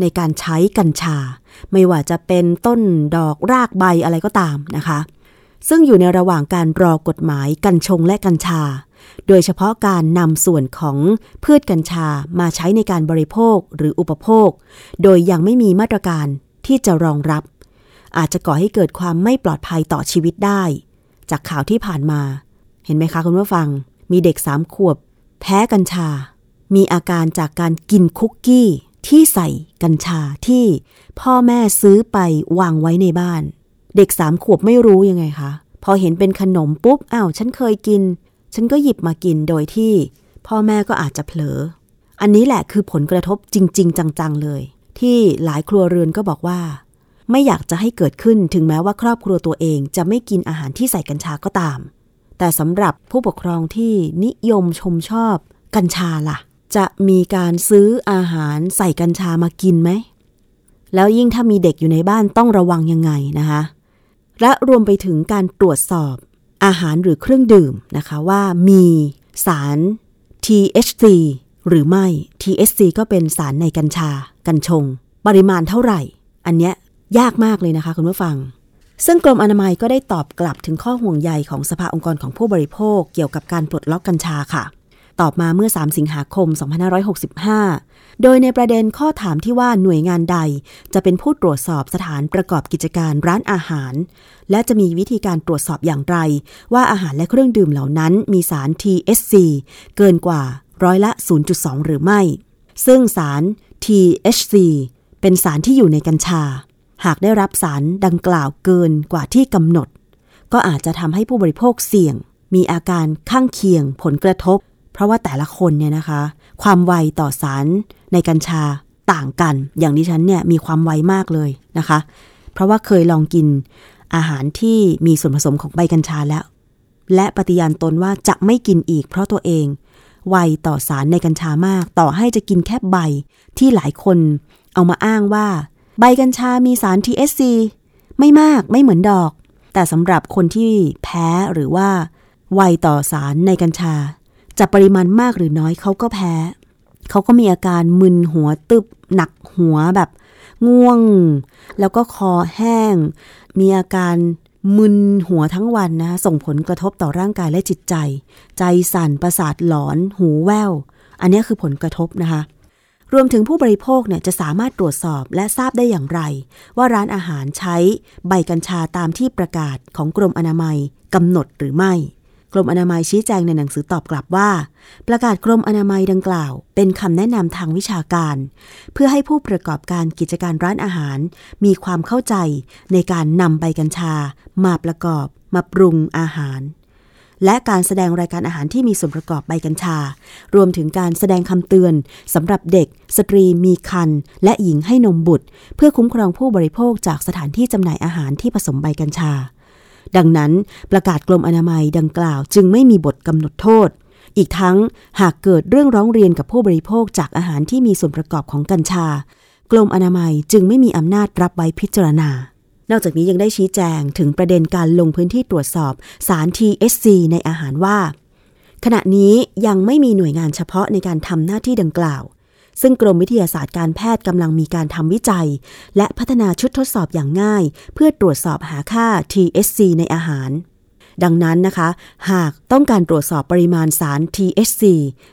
ในการใช้กัญชา ไม่ว่าจะเป็นต้นดอกรากใบอะไรก็ตามนะคะ ซึ่งอยู่ในระหว่างการรอกฎหมายกัญชงและกัญชา โดยเฉพาะการนำส่วนของพืชกัญชามาใช้ในการบริโภคหรืออุปโภค โดยยังไม่มีมาตรการที่จะรองรับ อาจจะก่อให้เกิดความไม่ปลอดภัยต่อชีวิตได้ จากข่าวที่ผ่านมา เห็นไหมคะคุณผู้ฟัง มีเด็กสามขวบ แพ้กัญชา มีอาการจากการกินคุกกี้ที่ใส่กัญชาที่พ่อแม่ซื้อไปวางไว้ในบ้าน เด็กสามขวบไม่รู้ยังไงคะ พอเห็นเป็นขนมปุ๊บอ้าวฉันเคยกิน ฉันก็หยิบมากินโดยที่พ่อแม่ก็อาจจะเผลอ อันนี้แหละคือผลกระทบจริง ๆ จัง ๆ เลย ที่หลายครัวเรือนก็บอกว่า ไม่อยากจะให้เกิดขึ้นถึงแม้ว่าครอบครัวตัวเองจะไม่กินอาหารที่ใส่กัญชาก็ตาม แต่สำหรับผู้ปกครองที่นิยมชมชอบกัญชาล่ะ จะมีการซื้ออาหารใส่กัญชามากินไหม แล้วยิ่งถ้ามีเด็กอยู่ในบ้านต้องระวังยังไงนะคะ และรวมไปถึงการตรวจสอบอาหารหรือเครื่องดื่มนะคะว่ามีสาร THC หรือไม่ THC ก็เป็นสารในกัญชา กัญชง ปริมาณเท่าไหร่ อันเนี้ยยากมากเลยนะคะคุณผู้ฟัง ซึ่งกรมอนามัยก็ได้ตอบกลับถึงข้อห่วงใยของสภาองค์กรของผู้บริโภค เกี่ยวกับการปลดล็อกกัญชาค่ะ ตอบมาเมื่อ 3 สิงหาคม 2565 โดยในประเด็นข้อถามที่ว่าหน่วยงานใด จะเป็นผู้ตรวจสอบสถานประกอบกิจการร้านอาหาร และจะมีวิธีการตรวจสอบอย่างไร ว่าอาหารและเครื่องดื่มเหล่านั้นมีสาร THC เกินกว่าร้อยละ 0.2 หรือไม่ ซึ่งสาร THC เป็นสารที่อยู่ในกัญชา หากได้รับสารดังกล่าวเกินกว่าที่กำหนด ก็อาจจะทำให้ผู้บริโภคเสี่ยง มีอาการข้างเคียงผลกระทบ เพราะว่าแต่ละคนเนี่ยนะคะ ความไวต่อสารในกัญชาต่างกัน อย่างดิฉันเนี่ยมีความไวมากเลยนะคะ เพราะว่าเคยลองกินอาหารที่มีส่วนผสมของใบกัญชาแล้ว และปฏิญาณตนว่าจะไม่กินอีก เพราะตัวเอง ไวต่อสารในกัญชามาก ต่อให้จะกินแค่ใบที่หลายคนเอามาอ้างว่า ใบกัญชามีสาร THC ไม่มากไม่เหมือนดอก แต่สำหรับคนที่แพ้หรือว่าไวต่อสารในกัญชา จะปริมาณมากหรือน้อยเขาก็แพ้ เขาก็มีอาการมึนหัวตึบหนักหัวแบบ ง่วง แล้วก็คอแห้ง มีอาการมึนหัวทั้งวันนะส่งผลกระทบต่อร่างกายและจิตใจ ใจสั่นประสาทหลอน หูแว่ว อันนี้คือผลกระทบนะคะ รวมถึงผู้บริโภคเนี่ยจะสามารถตรวจสอบและทราบได้อย่างไร ว่าร้านอาหารใช้ใบกัญชาตามที่ประกาศของกรมอนามัยกำหนดหรือไม่ กรมอนามัยชี้แจงในหนังสือตอบกลับว่า ประกาศกรมอนามัยดังกล่าว เป็นคำแนะนำทางวิชาการ เพื่อให้ผู้ประกอบการกิจการร้านอาหาร มีความเข้าใจในการนำใบกัญชา มาประกอบ มาปรุงอาหาร และการแสดงรายการอาหารที่มีส่วนประกอบใบกัญชา รวมถึงการแสดงคำเตือนสำหรับเด็ก สตรีมีครรภ์และหญิงให้นมบุตร เพื่อคุ้มครองผู้บริโภคจากสถานที่จำหน่ายอาหารที่ผสมใบกัญชา ดังนั้นประกาศกรมอนามัยดังกล่าว จึงไม่มีบทกำหนดโทษ อีกทั้งหากเกิดเรื่องร้องเรียนกับผู้บริโภคจากอาหารที่มีส่วนประกอบของกัญชากรมอนามัยจึงไม่มีอำนาจรับไว้พิจารณา นอกจากนี้ยังได้ชี้แจงถึงประเด็นการลงพื้นที่ตรวจสอบสาร TSC ในอาหารว่า ขณะนี้ยังไม่มีหน่วยงานเฉพาะในการทำหน้าที่ดังกล่าว ซึ่งกรมวิทยาศาสตร์การแพทย์กำลังมีการทำวิจัย และพัฒนาชุดทดสอบอย่างง่าย เพื่อตรวจสอบหาค่า TSC ในอาหาร ดังนั้นนะคะ หากต้องการตรวจสอบปริมาณสาร THC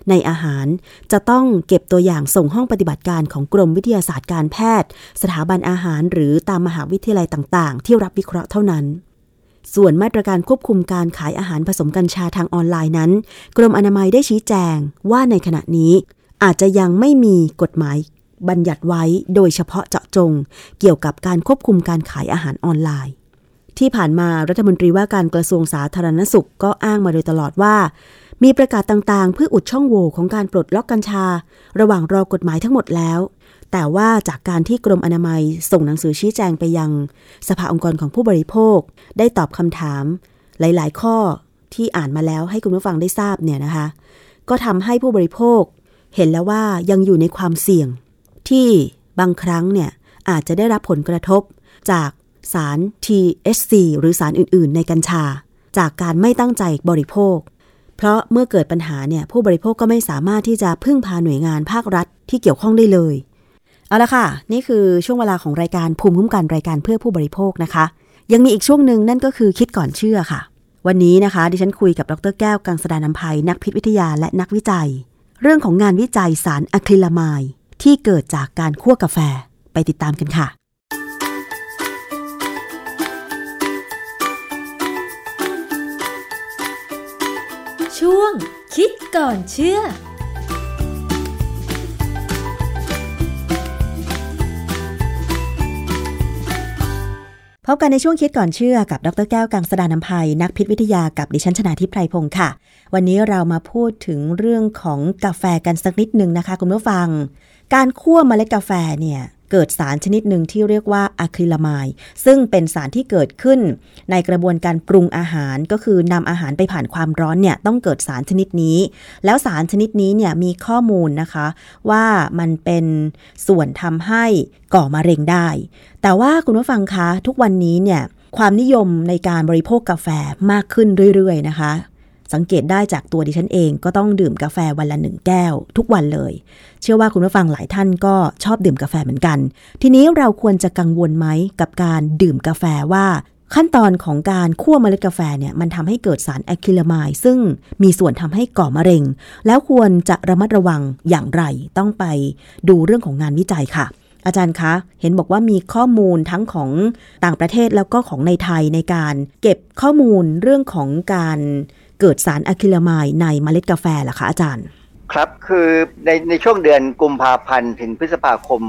ในอาหาร จะต้องเก็บตัวอย่างส่งห้องปฏิบัติการของกรมวิทยาศาสตร์การแพทย์ สถาบันอาหารหรือตามมหาวิทยาลัยต่าง ๆ ที่รับวิเคราะห์เท่านั้นส่วนมาตรการควบคุมการขายอาหารผสมกัญชาทางออนไลน์นั้น กรมอนามัยได้ชี้แจงว่าในขณะนี้ อาจจะยังไม่มีกฎหมายบัญญัติไว้โดยเฉพาะเจาะจง เกี่ยวกับการควบคุมการขายอาหารออนไลน์ ที่ผ่านมารัฐมนตรีว่าการกระทรวงสาธารณสุขก็อ้างมาโดยตลอดว่า มีประกาศต่างๆ เพื่ออุดช่องโหว่ของการปลดล็อกกัญชา ระหว่างรอกฎหมายทั้งหมดแล้ว แต่ว่าจากการที่กรมอนามัยส่งหนังสือชี้แจงไปยัง สภาองค์กรของผู้บริโภค ได้ตอบคำถาม หลาย ๆ ข้อที่อ่านมาแล้วให้คุณผู้ฟังได้ทราบเนี่ยนะคะ ก็ทำให้ผู้บริโภค เห็นแล้วว่ายังอยู่ในความเสี่ยง ที่บางครั้งเนี่ยอาจจะได้รับผลกระทบจาก สาร THC หรือสารอื่น ๆ ในกัญชา จากการไม่ตั้งใจบริโภค เพราะเมื่อเกิดปัญหาเนี่ยผู้บริโภคก็ไม่สามารถที่จะพึ่งพาหน่วยงานภาครัฐที่เกี่ยวข้องได้เลยเอาละค่ะ นี่คือช่วงเวลาของรายการภูมิคุ้มกันรายการเพื่อผู้บริโภคนะคะ ยังมีอีกช่วงหนึ่งนั่นก็คือคิดก่อนเชื่อค่ะ วันนี้นะคะ ดิฉันคุยกับดรแก้วกังสดานนภัยนักพิษวิทยาและนักวิจัย เรื่องของงานวิจัยสารอะคริลามายที่เกิดจากการคั่วกาแฟไปติดตามกันค่ะ ช่วง คิดก่อนเชื่อพบกันในช่วงคิดก่อนเชื่อกับดรแก้วกังสดานนภัย นักพิษวิทยากับดิฉันชนาทิพไพรพงศ์ค่ะ วันนี้เรามาพูดถึงเรื่องของกาแฟกันสักนิดหนึ่งนะคะ คุณผู้ฟัง การคั่วเมล็ดกาแฟเนี่ย เกิดสารชนิดหนึ่งที่เรียกว่าอะคริลามายซึ่งเป็นสารที่เกิดขึ้น ในกระบวนการปรุงอาหารก็คือนำอาหารไปผ่านความร้อนเนี่ยต้องเกิดสารชนิดนี้ แล้วสารชนิดนี้เนี่ยมีข้อมูลนะคะ ว่ามันเป็นส่วนทำให้ก่อมะเร็งได้ แต่ว่าคุณผู้ฟังคะทุกวันนี้เนี่ยความนิยมในการบริโภคกาแฟมากขึ้นเรื่อยๆนะคะ สังเกตได้จากตัวดิฉันเองก็ต้องดื่มกาแฟวันละหนึ่งแก้ว ทุกวันเลย เชื่อว่าคุณผู้ฟังหลายท่านก็ชอบดื่มกาแฟเหมือนกัน ทีนี้เราควรจะกังวลไหมกับการดื่มกาแฟว่าขั้นตอนของการคั่วเมล็ดกาแฟเนี่ยมันทำให้เกิดสารอะคริลามายซึ่งมีส่วนทำให้ก่อมะเร็ง แล้วควรจะระมัดระวังอย่างไรต้องไปดูเรื่องของงานวิจัยค่ะ อาจารย์คะ เห็นบอกว่ามีข้อมูลทั้งของต่างประเทศแล้วก็ของในไทยในการเก็บข้อมูลเรื่องของการ เกิดสารอะคริลามายในเมล็ดกาแฟเหรอคะอาจารย์ ครับคือในในช่วงเดือนกุมภาพันธ์ถึงพฤษภาคม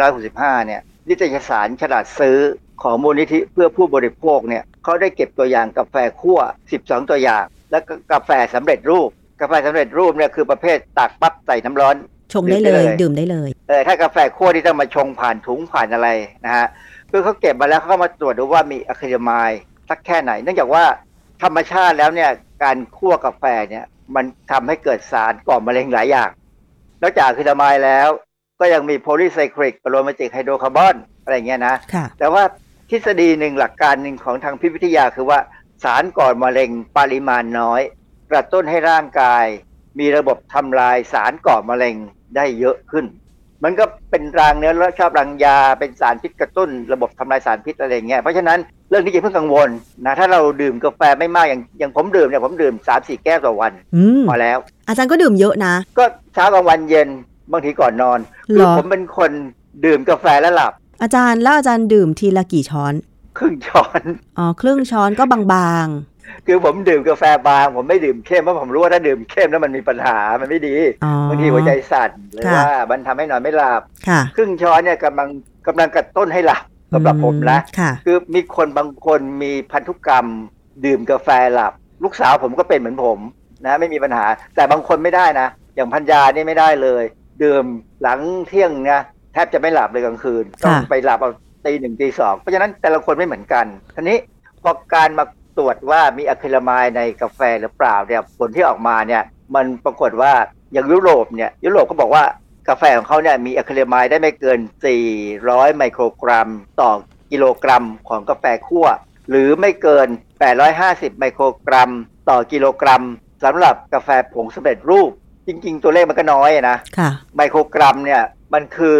2565 เนี่ยนิตยสารฉลาดซื้อของมูลนิธิเพื่อผู้บริโภคเนี่ยเขาได้เก็บตัวอย่างกาแฟคั่ว 12 ตัวอย่าง และก็กาแฟสำเร็จรูป กาแฟสำเร็จรูปเนี่ยคือประเภทตักปั๊บใส่น้ำร้อน ชงได้เลย ดื่มได้เลยเออถ้ากาแฟคั่วที่ต้องมาชงผ่านถุงผ่านอะไรนะฮะคือเขาเก็บมาแล้วเขาก็มาตรวจดูว่ามี acrylamide สักแค่ไหน เนื่องจากว่าธรรมชาติแล้วเนี่ย การคั่วกาแฟเนี่ย มันทำให้เกิดสารก่อมะเร็งหลายอย่าง นอกจาก acrylamide แล้ว ก็ยังมี polycyclic aromatic hydrocarbon อะไรอย่างเงี้ยนะค่ะแต่ว่าทฤษฎีหนึ่งหลักการหนึ่งของทางพิษวิทยาคือว่าสารก่อมะเร็งปริมาณน้อย กระตุ้นให้ร่างกาย มีระบบทำลายสารก่อมะเร็งได้เยอะขึ้น มันก็เป็นรางเนื้อและชอบรังยาเป็นสารพิษกระตุ้น ระบบทำลายสารพิษอะไรอย่างเงี้ยเพราะฉะนั้นเรื่องนี้อย่าเพิ่งกังวลนะถ้าเราดื่มกาแฟไม่มากอย่างอย่างผมดื่มเนี่ยผมดื่มสามสี่แก้วต่อวันอืมพอแล้ว อาจารย์ก็ดื่มเยอะนะ ก็เช้ากลางวันเย็นบางทีก่อนนอนเหรอคือผมเป็นคนดื่มกาแฟแล้วหลับ อาจารย์แล้วอาจารย์ดื่มทีละกี่ช้อน ครึ่งช้อนอ๋อครึ่งช้อนก็บาง คือผมดื่มกาแฟบาง ผมไม่ดื่มเข้มเพราะผมรู้ว่าถ้าดื่มเข้มแล้วมันมีปัญหามันไม่ดีๆอ๋อบางทีหัวใจสั่นหรือค่ะว่ามันทำให้นอนไม่หลับค่ะครึ่งช้อนเนี่ยกำลังกำลังกระตุ้นให้หลับสำหรับผมนะค่ะคือมีคนบางคนมีพันธุกรรม ดื่มกาแฟหลับ ลูกสาวผมก็เป็นเหมือนผมนะไม่มีปัญหา แต่บางคนไม่ได้นะ อย่างพันยานี่ไม่ได้เลย ดื่มหลังเที่ยงนะแทบจะไม่หลับเลยกลางคืนต้องไปหลับเอาตีหนึ่งตีสองเพราะฉะนั้นแต่ละคนไม่เหมือนกันทีนี้พอการมา ตรวจว่ามีอะคริลามายในกาแฟหรือเปล่าเนี่ยผลที่ออกมาเนี่ยมันปรากฏว่าอย่างยุโรปเนี่ยยุโรปก็บอกว่ากาแฟของเขาเนี่ยมีอะคริลามายได้ไม่เกิน 400 ไมโครกรัม ต่อกิโลกรัมของกาแฟคั่ว หรือไม่เกิน 850 ไมโครกรัม ต่อกิโลกรัมสำหรับกาแฟผงสำเร็จรูป จริง ๆ ตัวเลขมันก็น้อยนะค่ะไมโครกรัมเนี่ยมันคือ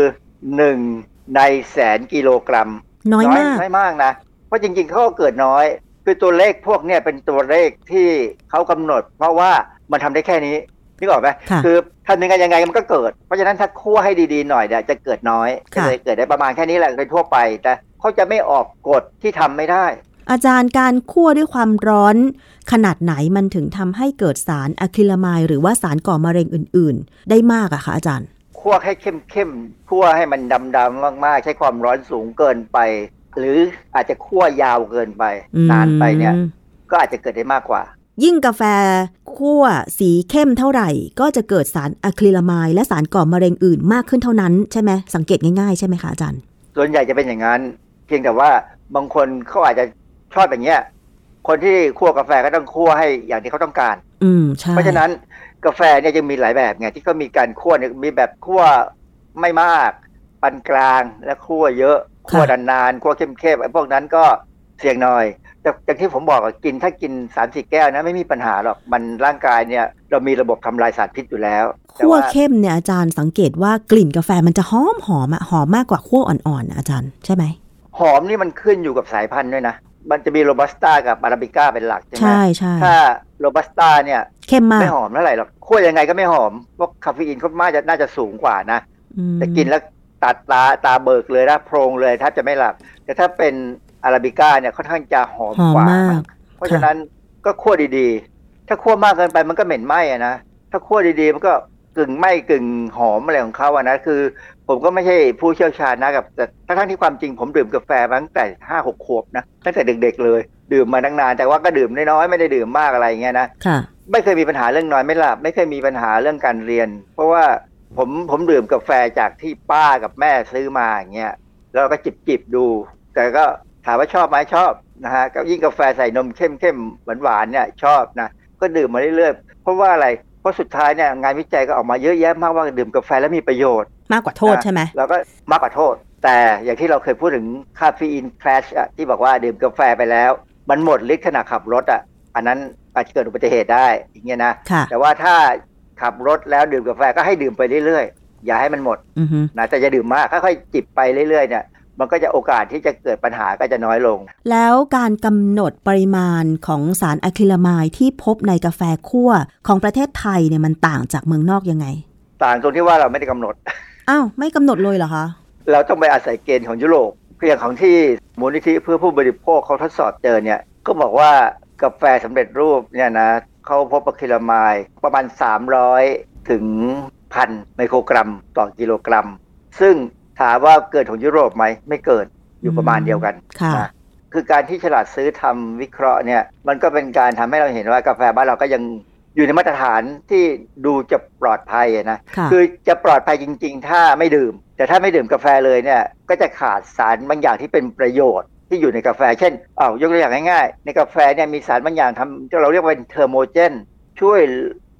1 ในแสนกิโลกรัม น้อยมากน้อยมากนะ เพราะจริง ๆเขาก็เกิดน้อย คือตัวเลขพวกเนี่ยเป็นตัวเลขที่เขากำหนด เพราะว่ามันทำได้แค่นี้นึกออกไหมค่ะคือทำยังไงยังไงมันก็เกิด เพราะฉะนั้นถ้าคั่วให้ดีๆหน่อยเนี่ยจะเกิดน้อยก็ค่ะเลยเกิดได้ประมาณแค่นี้แหละโดยทั่วไป แต่เขาจะไม่ออกกฎที่ทำไม่ได้ อาจารย์การคั่วด้วยความร้อน ขนาดไหนมันถึงทำให้เกิดสารอะคริลามายหรือว่าสารก่อมะเร็งอื่น ๆ ได้มากอะคะอาจารย์คั่วให้เข้มๆคั่วให้มันดำๆมากๆ ใช้ความร้อนสูงเกินไป หรืออาจจะคั่วยาวเกินไปอืมนานไปเนี่ย ก็อาจจะเกิดได้มากกว่า ยิ่งกาแฟคั่วสีเข้มเท่าไหร่ ก็จะเกิดสารอะคริลามายและสารก่อมะเร็งอื่นมากขึ้นเท่านั้นใช่ไหมสังเกตง่ายๆใช่ไหมคะอาจารย์ส่วนใหญ่จะเป็นอย่างนั้น เพียงแต่ว่าบางคนเขาอาจจะชอบอย่างเงี้ยคนที่คั่วกาแฟก็ต้องคั่วให้อย่างที่เขาต้องการ อืมใช่เพราะฉะนั้นกาแฟเนี่ยยังมีหลายแบบไงที่เขามีการคั่วเนี่ยมีแบบคั่วไม่มากปานกลางและคั่วเยอะ คั่วนานๆคั่วเข้มๆไอ้พวกนั้นก็เสี่ยงหน่อยแต่อย่างที่ผมบอกอะกินถ้ากินสามสี่แก้วนะไม่มีปัญหาหรอกมันร่างกายเนี่ยเรามีระบบทำลายสารพิษอยู่แล้วแต่คั่วว่าเข้มเนี่ยอาจารย์สังเกตว่ากลิ่นกาแฟมันจะหอมหอมอะหอมมากกว่าคั่วอ่อนๆนะอาจารย์ใช่ไหมหอมนี่มันขึ้นอยู่กับสายพันธุ์ด้วยนะมันจะมีโรบัสต้ากับอาราบิก้าเป็นหลักใช่ไหมใช่ใช่ถ้าโรบัสต้าเนี่ยเข้มมากไม่หอมเท่าไหร่หรอกคั่วยังไงก็ไม่หอมเพราะคาเฟอีนเขาน่าจะน่าจะสูงกว่านะอืมแต่กินแล้ว ตัดตาตาเบิกเลยนะโพลงเลยแทบจะไม่หลับ แต่ถ้าเป็นอาราบิก้าเนี่ยค่อนข้างจะหอมหอมกว่ามากเพราะฉะนั้นก็คั่วดีๆ ถ้าคั่วมากเกินไปมันก็เหม็นไหม้อะนะถ้าคั่วดีๆมันก็กึ่งไหม้กึ่งหอมอะไรของเขาอะนะคือ ผมก็ไม่ใช่ผู้เชี่ยวชาญนะกับแต่ทั้งๆที่ความจริงผมดื่มกาแฟมาตั้งแต่ห้าหกขวบนะตั้งแต่เด็กๆเลย ดื่มมาตั้งนานแต่ว่าก็ดื่มน้อยๆไม่ได้ดื่มมากอะไรอย่างเงี้ยนะค่ะไม่เคยมีปัญหาเรื่องนอนไม่หลับไม่เคยมีปัญหาเรื่องการเรียน เพราะว่า ผมผมดื่มกาแฟจากที่ป้ากับแม่ซื้อมาอย่างเงี้ยแล้วก็จิบจิบดู แต่ก็ถามว่าชอบไหมชอบนะฮะก็ยิ่งกาแฟใส่นมเข้มเข้มหวานหวานๆเนี่ยชอบนะก็ดื่มมาเรื่อยๆเพราะว่าอะไรเพราะสุดท้ายเนี่ยงานวิจัยก็ออกมาเยอะแยะมากว่าดื่มกาแฟแล้วมีประโยชน์ มากกว่าโทษใช่ไหมแล้วก็มากกว่าโทษ แต่อย่างที่เราเคยพูดถึงคาเฟอีนคลาชอะที่บอกว่าดื่มกาแฟไปแล้ว มันหมดฤทธิ์ขณะขับรถอะอันนั้นอาจจะเกิดอุบัติเหตุได้อย่างเงี้ยนะค่ะแต่ว่าถ้า ขับรถแล้วดื่มกาแฟก็ให้ดื่มไปเรื่อยๆ อย่าให้มันหมดอือฮึนะแต่จะดื่มมากค่อยๆจิบไปเรื่อยๆเนี่ยมันก็จะโอกาสที่จะเกิดปัญหาก็จะน้อยลง แล้วการกำหนดปริมาณของสารอะคริลามายที่พบในกาแฟคั่วของประเทศไทยเนี่ยมันต่างจากเมืองนอกยังไง ต่างตรงที่ว่าเราไม่ได้กำหนด อ้าวไม่กำหนดเลยเหรอคะ เราต้องไปอาศัยเกณฑ์ของยุโรปเพียงของที่มูลนิธิเพื่อผู้บริโภคเขาทดสอบเจอเนี่ยก็บอกว่ากาแฟสำเร็จรูปเนี่ยนะ เขาพบอะคริลามายประมาณ 300 ถึงพันไมโครกรัมต่อกิโลกรัม ซึ่งถามว่าเกิดของยุโรปไหมไม่เกิดอยู่ประมาณเดียวกันค่ะนะคือการที่ฉลาดซื้อทำวิเคราะห์เนี่ยมันก็เป็นการทำให้เราเห็นว่ากาแฟบ้านเราก็ยังอยู่ในมาตรฐานที่ดูจะปลอดภัยอะนะค่ะคือจะปลอดภัยจริง ๆ ถ้าไม่ดื่ม แต่ถ้าไม่ดื่มกาแฟเลยเนี่ยก็จะขาดสารบางอย่างที่เป็นประโยชน์ ที่อยู่ในกาแฟ เช่นอ้าวยกตัวอย่างง่ายๆ ในกาแฟเนี่ยมีสารบางอย่างทำที่เราเรียกว่าเป็นเทอร์โมเจน ช่วย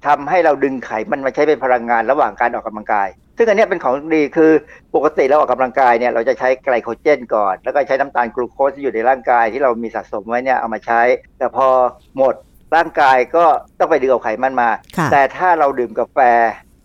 ทำให้เราดึงไขมันมาใช้เป็นพลังงานระหว่างการออกกำลังกาย ซึ่งอันเนี้ยเป็นของดีคือปกติเราออกกำลังกายเนี่ยเราจะใช้ไกลโคเจนก่อน แล้วก็ใช้น้ำตาลกลูโคสที่อยู่ในร่างกายที่เรามีสะสมไว้เนี่ยเอามาใช้ แต่พอหมดร่างกายก็ต้องไปดึงเอาไขมันมาค่ะแต่ถ้าเราดื่มกาแฟ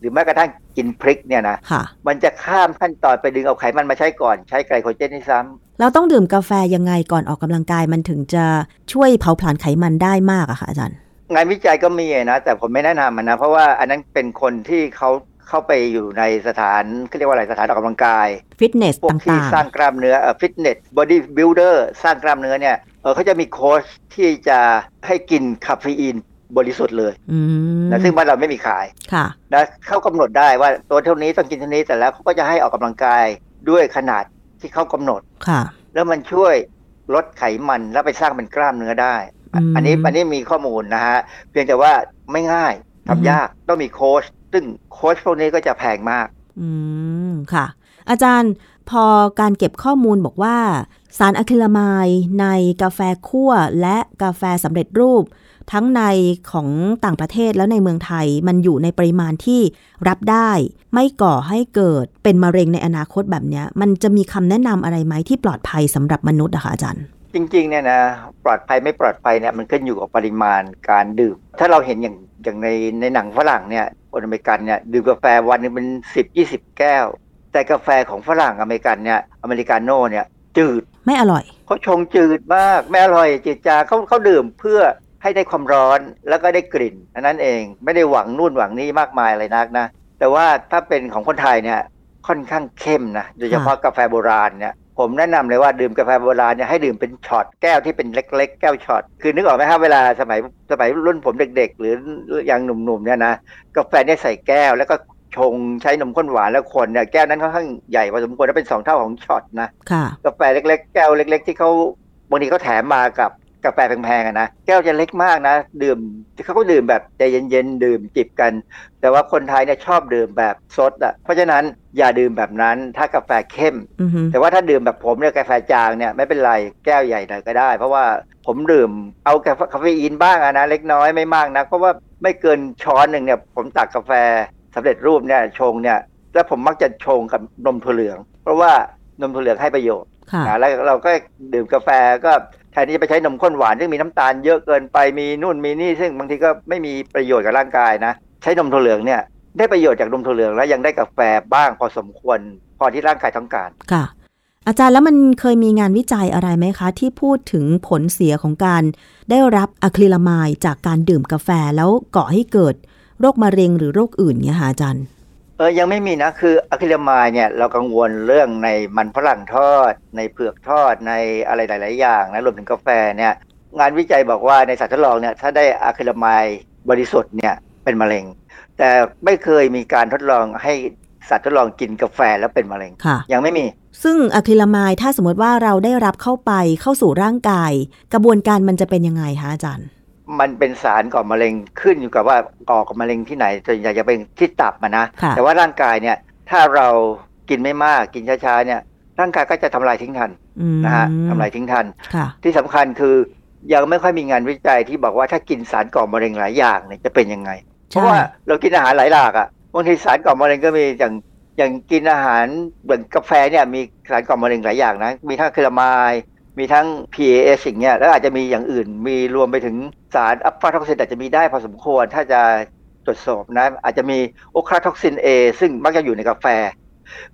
หรือแม้กระทั่งกินพริกเนี่ยนะค่ะมันจะข้ามขั้นตอนไปดึงเอาไขมันมาใช้ก่อนใช้ไกลโคเจนที่ซ้ำเราต้องดื่มกาแฟยังไงก่อนออกกำลังกายมันถึงจะช่วยเผาผลาญไขมันได้มากอะค่ะอาจารย์ งานวิจัยก็มีนะ แต่ผมไม่แนะนำมันนะ เพราะว่าอันนั้นเป็นคนที่เขาเข้าไปอยู่ในสถานเขาเรียกว่าอะไรสถานออกกำลังกายฟิตเนสพวตกที่่างสร้างกล้ามเนื้อฟิตเนสบอดี้บิ l เดอร์สร้างกล้ามเนื้อเนี่ยเออเขาจะมีโค้ชที่จะให้กินคาเฟอีน บริสุทธิ์เลยๆอืมนะซึ่งบ้านเราไม่มีขายค่ะนะเขากำหนดได้ว่าตัวเท่านี้ต้องกินเท่านี้แต่แล้วเขาก็จะให้ออกกำลังกายด้วยขนาดที่เขากำหนดค่ะ แล้วมันช่วยลดไขมันแล้วไปสร้างเป็นกล้ามเนื้อได้อืมอันนี้อันนี้มีข้อมูลนะฮะเพียงแต่ว่าไม่ง่ายอือฮึทำยากต้องมีโค้ชซึ่งโค้ชพวกนี้ก็จะแพงมาก อืมค่ะ อาจารย์พอการเก็บข้อมูลบอกว่า สารอะคริลามายในกาแฟคั่วและกาแฟสำเร็จรูป ทั้งในของต่างประเทศแล้วในเมืองไทยมันอยู่ในปริมาณที่รับได้ ไม่ก่อให้เกิดเป็นมะเร็งในอนาคตแบบเนี้ยมันจะมีคำแนะนำอะไรไหมที่ปลอดภัยสำหรับมนุษย์อะคะอาจารย์ จริงๆเนี่ยนะปลอดภัยไม่ปลอดภัยเนี่ยมันขึ้นอยู่กับปริมาณการดื่ม ถ้าเราเห็นอย่างอย่างในในหนังฝรั่งเนี่ยคนอเมริกันเนี่ยดื่มกาแฟวันหนึงเป็นสิบยี่สิบแก้ว แต่กาแฟของฝรั่งอเมริกันเนี่ยอเมริกาโน่เนี่ยจืดไม่อร่อยเขาชงจืดมากไม่อร่อยจืดจางเขาเขาดื่มเพื่อ ให้ได้ความร้อนแล้วก็ได้กลิ่นอันนั้นเองไม่ได้หวังนู่นหวังนี่มากมายอะไรนักนะ แต่ว่าถ้าเป็นของคนไทยเนี่ยค่อนข้างเข้มนะโดยเฉพาะกาแฟโบราณเนี่ยผมแนะนำเลยว่าดื่มกาแฟโบราณเนี่ยให้ดื่มเป็นช็อตแก้วที่เป็นเล็ก ๆ แก้วช็อตคือนึกออกไหมครับเวลาสมัยสมัยรุ่นผมเด็ก ๆ หรือยังหนุ่มๆเนี่ยนะกาแฟเนี่ยใส่แก้วแล้วก็ชงใช้นมข้นหวานแล้วคนเนี่ยแก้วนั้นค่อนข้างใหญ่พอสมควรแล้วเป็นสองเท่าของช็อตนะค่ะกาแฟเล็ก ๆ แก้วเล็ก ๆ ที่เขาบางทีเขาแถมมากับ กาแฟแพงๆอะนะแก้วจะเล็กมากนะ ดื่มเขาก็ดื่มแบบใจเย็นๆดื่มจิบกัน แต่ว่าคนไทยเนี่ยชอบดื่มแบบซดอะเพราะฉะนั้นอย่าดื่มแบบนั้นถ้ากาแฟเข้มอือฮึแต่ว่าถ้าดื่มแบบผมเนี่ยกาแฟจางเนี่ยไม่เป็นไรแก้วใหญ่หน่อยก็ได้ เพราะว่าผมดื่มเอากาแฟคาเฟอีนบ้างอะนะเล็กน้อยไม่มากนะเพราะว่าไม่เกินช้อนหนึ่งเนี่ยผมตักกาแฟสำเร็จรูปเนี่ยชงเนี่ยแล้วผมมักจะชงกับนมถั่วเหลือง เพราะว่านมถั่วเหลืองให้ประโยชน์ค่ะ นะแล้วเราก็ดื่มกาแฟก็แทนที่จะไปใช้นมข้นหวานซึ่งมีน้ำตาลเยอะเกินไปมีนู่นมีนี่ ซึ่งบางทีก็ไม่มีประโยชน์กับร่างกายนะ ใช้นมถั่วเหลืองเนี่ยได้ประโยชน์จากนมถั่วเหลืองแล้วยังได้กาแฟบ้างพอสมควร พอที่ร่างกายต้องการค่ะ อาจารย์แล้วมันเคยมีงานวิจัยอะไรไหมคะ ที่พูดถึงผลเสียของการ ได้รับอะคริลามายจากการดื่มกาแฟแล้วก่อให้เกิด โรคมะเร็งหรือโรคอื่นเนี่ยค่ะอาจารย์ เออยังไม่มีนะคืออะคริลามายเนี่ยเรากังวลเรื่องในมันฝรั่งทอด ในเผือกทอดในอะไรหลาย ๆ อย่างนะรวมถึงกาแฟเนี่ยงานวิจัยบอกว่าในสัตว์ทดลองเนี่ยถ้าได้อะคริลามายบริสุทธิ์เนี่ยเป็นมะเร็ง แต่ไม่เคยมีการทดลองให้สัตว์ทดลองกินกาแฟแล้วเป็นมะเร็งค่ะยังไม่มี ซึ่งอะคริลามายถ้าสมมติว่าเราได้รับเข้าไปเข้าสู่ร่างกาย กระบวนการมันจะเป็นยังไงคะอาจารย์ มันเป็นสารก่อมะเร็งขึ้นอยู่กับว่าก่อกับมะเร็งที่ไหนส่วนใหญ่จะเป็นที่ตับมานะค่ะแต่ว่าร่างกายเนี่ย ถ้าเรากินไม่มากกินช้าๆเนี่ย ร่างกายก็จะทำลายทิ้งทันอืมนะฮะทำลายทิ้งทันค่ะที่สำคัญคือยังไม่ค่อยมีงานวิจัยที่บอกว่าถ้ากินสารก่อมะเร็งหลายอย่างเนี่ยจะเป็นยังไง เพราะว่าเรากินอาหารหลายหลากอะบางทีสารก่อมะเร็งก็มีอย่างอย่างกินอาหารเหมือนกาแฟเนี่ยมีสารก่อมะเร็งหลายอย่างนะมีทั้งเคลามาย มีทั้ง PAS สิ่างเงี้ยแล้วอาจจะมีอย่างอื่น มีรวมไปถึงสารอะฟลาท็อกซินอาจจะมีได้พอสมควรถ้าจะตรวจสอบนะ อาจจะมีโอคราท็อกซิน A ซึ่งมักจะอยู่ในกาแฟ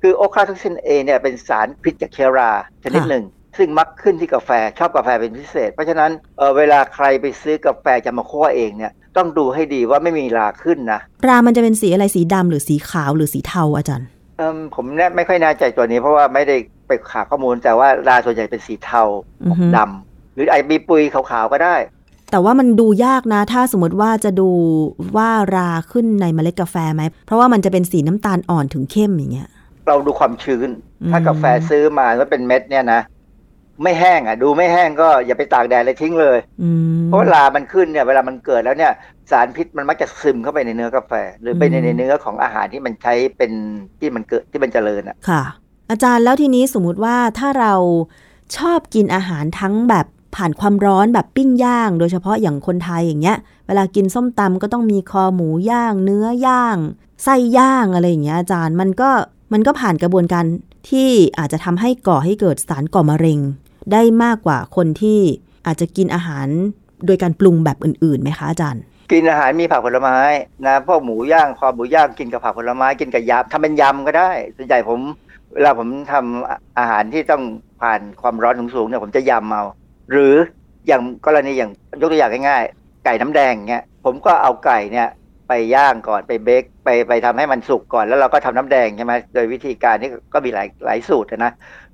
คือโอคราท็อกซิน A เนี่ยเป็นสารพิษจากเชื้อราชนิดหนึ่ง ซึ่งมักขึ้นที่กาแฟชอบกาแฟเป็นพิเศษ เพราะฉะนั้นเอ่อเวลาใครไปซื้อกาแฟจะมาคั่วเองเนี่ยต้องดูให้ดีว่าไม่มีราขึ้นนะรามันจะเป็นสีอะไรสีดำหรือสีขาวหรือสีเทาอาจารย์เอิ่มผมเนี่ยไม่ค่อยแน่ใจตัวนี้เพราะว่าไม่ได้ ไปหาข้อมูลแต่ว่าราส่วนใหญ่เป็นสีเทาอือฮึดำหรืออาจจะมีปุยขาวๆก็ได้ แต่ว่ามันดูยากนะ ถ้าสมมติว่าจะดูว่าราขึ้นในเมล็ดกาแฟไหม เพราะว่ามันจะเป็นสีน้ำตาลอ่อนถึงเข้มอย่างเงี้ย เราดูความชื้นอืมถ้ากาแฟซื้อมาแล้วเป็นเม็ดเนี่ยนะไม่แห้งอะ ดูไม่แห้งก็อย่าไปตากแดดเลยทิ้งเลยอืมเพราะเวลามันขึ้นเนี่ย เวลามันเกิดแล้วเนี่ย สารพิษมันมักจะซึมเข้าไปในเนื้อกาแฟ หรือไปในอืมในเนื้อของอาหารที่มันใช้เป็นที่มันเกิดที่มันเจริญอะค่ะ อาจารย์แล้วทีนี้สมมุติว่าถ้าเราชอบกินอาหารทั้งแบบผ่านความร้อนแบบปิ้งย่าง โดยเฉพาะอย่างคนไทยอย่างเงี้ย เวลากินส้มตำก็ต้องมีคอหมูย่าง เนื้อย่างไส้ย่างอะไรอย่างเงี้ยอาจารย์มันก็มันก็ผ่านกระบวนการที่อาจจะทำให้ก่อให้เกิดสารก่อมะเร็ง ได้มากกว่าคนที่อาจจะกินอาหารโดยการปรุงแบบอื่นๆไหมคะอาจารย์กินอาหารมีผักผลไม้นะพวกหมูย่างคอหมูย่างกินกับผักผลไม้กินกับยำทำเป็นยำก็ได้ส่วนใหญ่ผม เวลาผมทำอาหารที่ต้องผ่านความร้อนสูงๆเนี่ยผมจะยำเอา หรืออย่างกรณีอย่างยกตัวอย่างง่ายๆ ไก่น้ำแดงเงี้ยผมก็เอาไก่เนี่ยไปย่างก่อนไปเบคไปไปทำให้มันสุกก่อนแล้วเราก็ทำน้ำแดงใช่ไหมโดยวิธีการนี้ก็มีหลายหลายสูตรนะ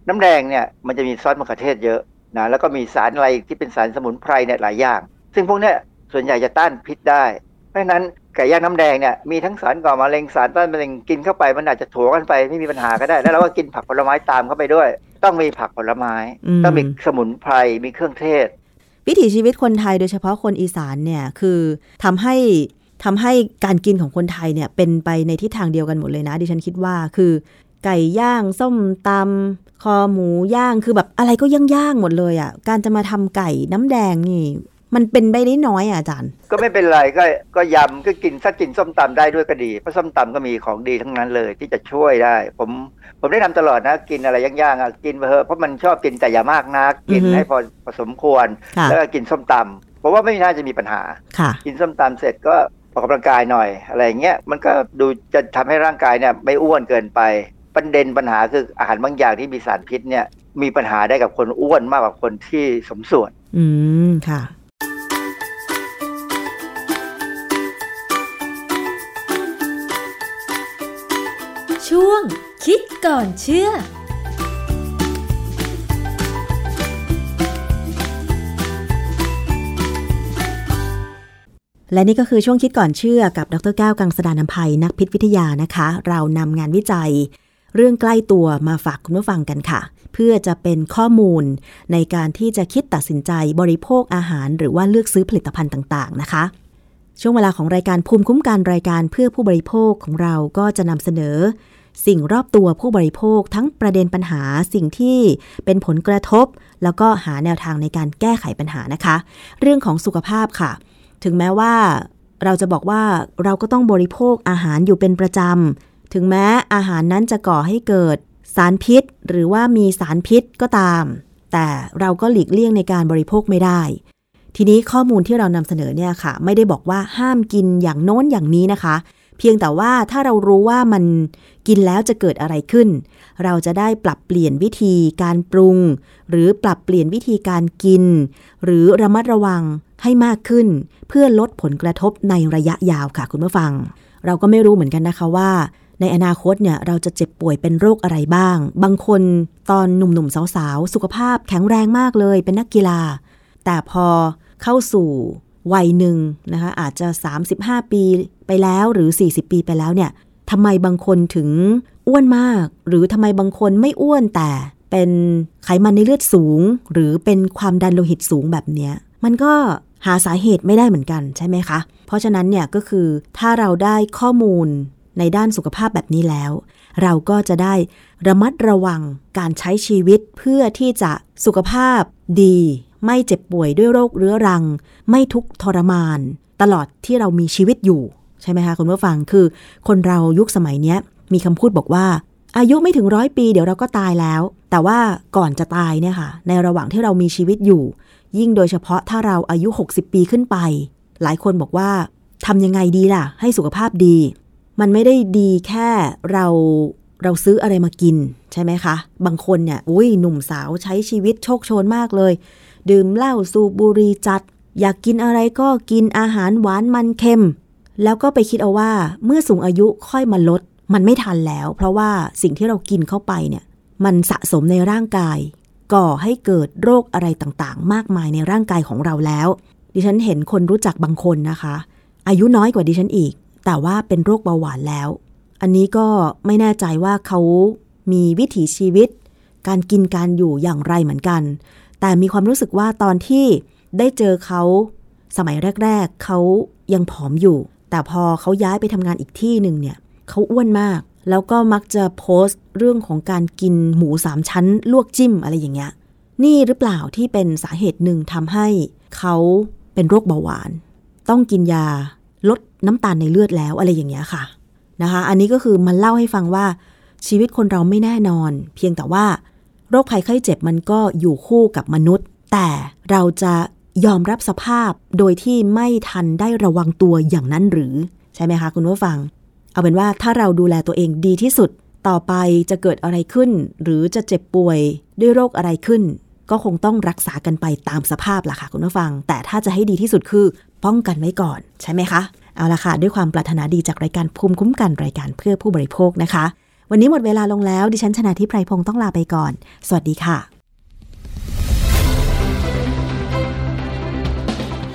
น้ำแดงเนี่ยมันจะมีซอสมะเขือเทศเยอะนะแล้วก็มีสารอะไรที่เป็นสารสมุนไพรเนี่ยหลายอย่าง ซึ่งพวกเนี้ยส่วนใหญ่จะต้านพิษได้ เพราะฉะนั้น ไก่ย่างน้ำแดงเนี่ยมีทั้งสารก่อมะเร็งสารต้านมะเร็งกินเข้าไปมันอาจจะถัวกันไปไม่มีปัญหาก็ได้ แล้วเราก็กินผักผลไม้ตามเข้าไปด้วย ต้องมีผักผลไม้อืมต้องมีสมุนไพรมีเครื่องเทศ วิถีชีวิตคนไทยโดยเฉพาะคนอีสานเนี่ยคือทำให้ทำให้การกินของคนไทยเนี่ยเป็นไปในทิศทางเดียวกันหมดเลยนะ ดิฉันคิดว่าคือไก่ย่างส้มตำคอหมูย่างคือแบบอะไรก็ย่างๆหมดเลยอะ่ะการจะมาทำไก่น้ำแดงนี่ มันเป็นไปได้น้อยอะอาจารย์ ก็ไม่เป็นไรก็ก็ยำก็กินถ้ากินส้มตำได้ด้วยก็ดีเพราะส้มตำก็มีของดีทั้งนั้นเลยที่จะช่วยได้ ผมผมได้ทำตลอดนะ กินอะไรย่างๆอะกินไปเถอะเพราะมันชอบกินแต่อย่ามากนักกินอือฮึให้พอพอสมควรค่ะแล้วก็กินส้มตำเพราะว่าไม่น่าจะมีปัญหาค่ะกินส้มตำเสร็จก็ออกกำลังกายหน่อยอะไรอย่างเงี้ยมันก็ดูจะทำให้ร่างกายเนี่ยไม่อ้วนเกินไปประเด็นปัญหาคืออาหารบางอย่างที่มีสารพิษเนี่ยมีปัญหาได้กับคนอ้วนมากกว่าคนที่สมส่วน อืมค่ะ ช่วงคิดก่อนเชื่อและนี่ก็คือช่วงคิดก่อนเชื่อกับดรแก้วกังสดานนภัยนักพิษวิทยานะคะ เรานำงานวิจัย เรื่องใกล้ตัวมาฝากคุณผู้ฟังกันค่ะ เพื่อจะเป็นข้อมูลในการที่จะคิดตัดสินใจบริโภคอาหาร หรือว่าเลือกซื้อผลิตภัณฑ์ต่างๆนะคะ ช่วงเวลาของรายการภูมิคุ้มกันรายการเพื่อผู้บริโภคของเราก็จะนำเสนอ สิ่งรอบตัวผู้บริโภคทั้งประเด็นปัญหาสิ่งที่เป็นผลกระทบ แล้วก็หาแนวทางในการแก้ไขปัญหานะคะ เรื่องของสุขภาพค่ะ ถึงแม้ว่าเราจะบอกว่าเราก็ต้องบริโภคอาหารอยู่เป็นประจำ ถึงแม้อาหารนั้นจะก่อให้เกิดสารพิษ หรือว่ามีสารพิษก็ตาม แต่เราก็หลีกเลี่ยงในการบริโภคไม่ได้ ทีนี้ข้อมูลที่เรานำเสนอเนี่ยค่ะ ไม่ได้บอกว่าห้ามกินอย่างโน้นอย่างนี้นะคะ เพียงแต่ว่าถ้าเรารู้ว่ามันกินแล้วจะเกิดอะไรขึ้น เราจะได้ปรับเปลี่ยนวิธีการปรุง หรือปรับเปลี่ยนวิธีการกิน หรือระมัดระวังให้มากขึ้น เพื่อลดผลกระทบในระยะยาวค่ะคุณผู้ฟัง เราก็ไม่รู้เหมือนกันนะคะว่า ในอนาคตเนี่ยเราจะเจ็บป่วยเป็นโรคอะไรบ้าง บางคนตอนหนุ่มๆสาวๆสุขภาพแข็งแรงมากเลยเป็นนักกีฬา แต่พอเข้าสู่วัยหนึ่งนะคะอาจจะ 35 ปี ไปแล้วหรือ 40 ปีไปแล้วเนี่ยทำไมบางคนถึงอ้วนมาก หรือทำไมบางคนไม่อ้วนแต่เป็นไขมันในเลือดสูง หรือเป็นความดันโลหิตสูงแบบเนี้ยมันก็หาสาเหตุไม่ได้เหมือนกันใช่ไหมคะ เพราะฉะนั้นเนี่ยก็คือถ้าเราได้ข้อมูลในด้านสุขภาพแบบนี้แล้ว เราก็จะได้ระมัดระวังการใช้ชีวิตเพื่อที่จะสุขภาพดี ไม่เจ็บป่วยด้วยโรคเรื้อรัง ไม่ทุกข์ทรมาน ตลอดที่เรามีชีวิตอยู่ ใช่ไหมคะคุณผู้ฟังคือ คนเรายุคสมัยเนี้ยมีคำพูดบอกว่า อายุไม่ถึงร้อยปีเดี๋ยวเราก็ตายแล้ว แต่ว่าก่อนจะตายเนี่ยค่ะ ในระหว่างที่เรามีชีวิตอยู่ ยิ่งโดยเฉพาะถ้าเราอายุ 60 ปีขึ้นไป หลายคนบอกว่าทำยังไงดีล่ะ ให้สุขภาพดี มันไม่ได้ดีแค่เราเราซื้ออะไรมากินใช่ไหมคะ บางคนเนี่ยอุ้ยหนุ่มสาวใช้ชีวิตโชคโชนมากเลย ดื่มเหล้าสูบบุหรี่จัด อยากกินอะไรก็กินอาหารหวานมันเค็ม แล้วก็ไปคิดเอาว่าเมื่อสูงอายุค่อยมาลด มันไม่ทันแล้ว เพราะว่าสิ่งที่เรากินเข้าไปเนี่ย มันสะสมในร่างกาย ก่อให้เกิดโรคอะไรต่างๆ มากมายในร่างกายของเราแล้ว ดิฉันเห็นคนรู้จักบางคนนะคะ อายุน้อยกว่าดิฉันอีก แต่ว่าเป็นโรคเบาหวานแล้ว อันนี้ก็ไม่แน่ใจว่าเขามีวิถีชีวิต การกินการอยู่อย่างไรเหมือนกัน แต่มีความรู้สึกว่าตอนที่ได้เจอเขาสมัยแรก ๆ เขายังผอมอยู่ แต่พอเขาย้ายไปทำงานอีกที่หนึ่งเนี่ยเขาอ้วนมาก แล้วก็มักจะโพสต์เรื่องของการกินหมูสามชั้น ลวกจิ้มอะไรอย่างเงี้ย นี่หรือเปล่าที่เป็นสาเหตุหนึ่งทำให้เขาเป็นโรคเบาหวาน ต้องกินยาลดน้ำตาลในเลือดแล้วอะไรอย่างเงี้ยค่ะนะคะ อันนี้ก็คือมันเล่าให้ฟังว่าชีวิตคนเราไม่แน่นอน เพียงแต่ว่า โรคภัยไข้เจ็บมันก็อยู่คู่กับมนุษย์ แต่เราจะ ยอมรับสภาพโดยที่ไม่ทันได้ระวังตัวอย่างนั้นหรือ ใช่ไหมคะคุณผู้ฟัง เอาเป็นว่าถ้าเราดูแลตัวเองดีที่สุด ต่อไปจะเกิดอะไรขึ้น หรือจะเจ็บป่วยด้วยโรคอะไรขึ้น ก็คงต้องรักษากันไปตามสภาพล่ะค่ะคุณผู้ฟัง แต่ถ้าจะให้ดีที่สุดคือ ป้องกันไว้ก่อนใช่ไหมคะเอาละค่ะด้วยความปรารถนาดีจากรายการภูมิคุ้มกันรายการเพื่อผู้บริโภคนะคะ วันนี้หมดเวลาลงแล้ว ดิฉันชนะทิพไพรพงศ์ต้องลาไปก่อน สวัสดีค่ะ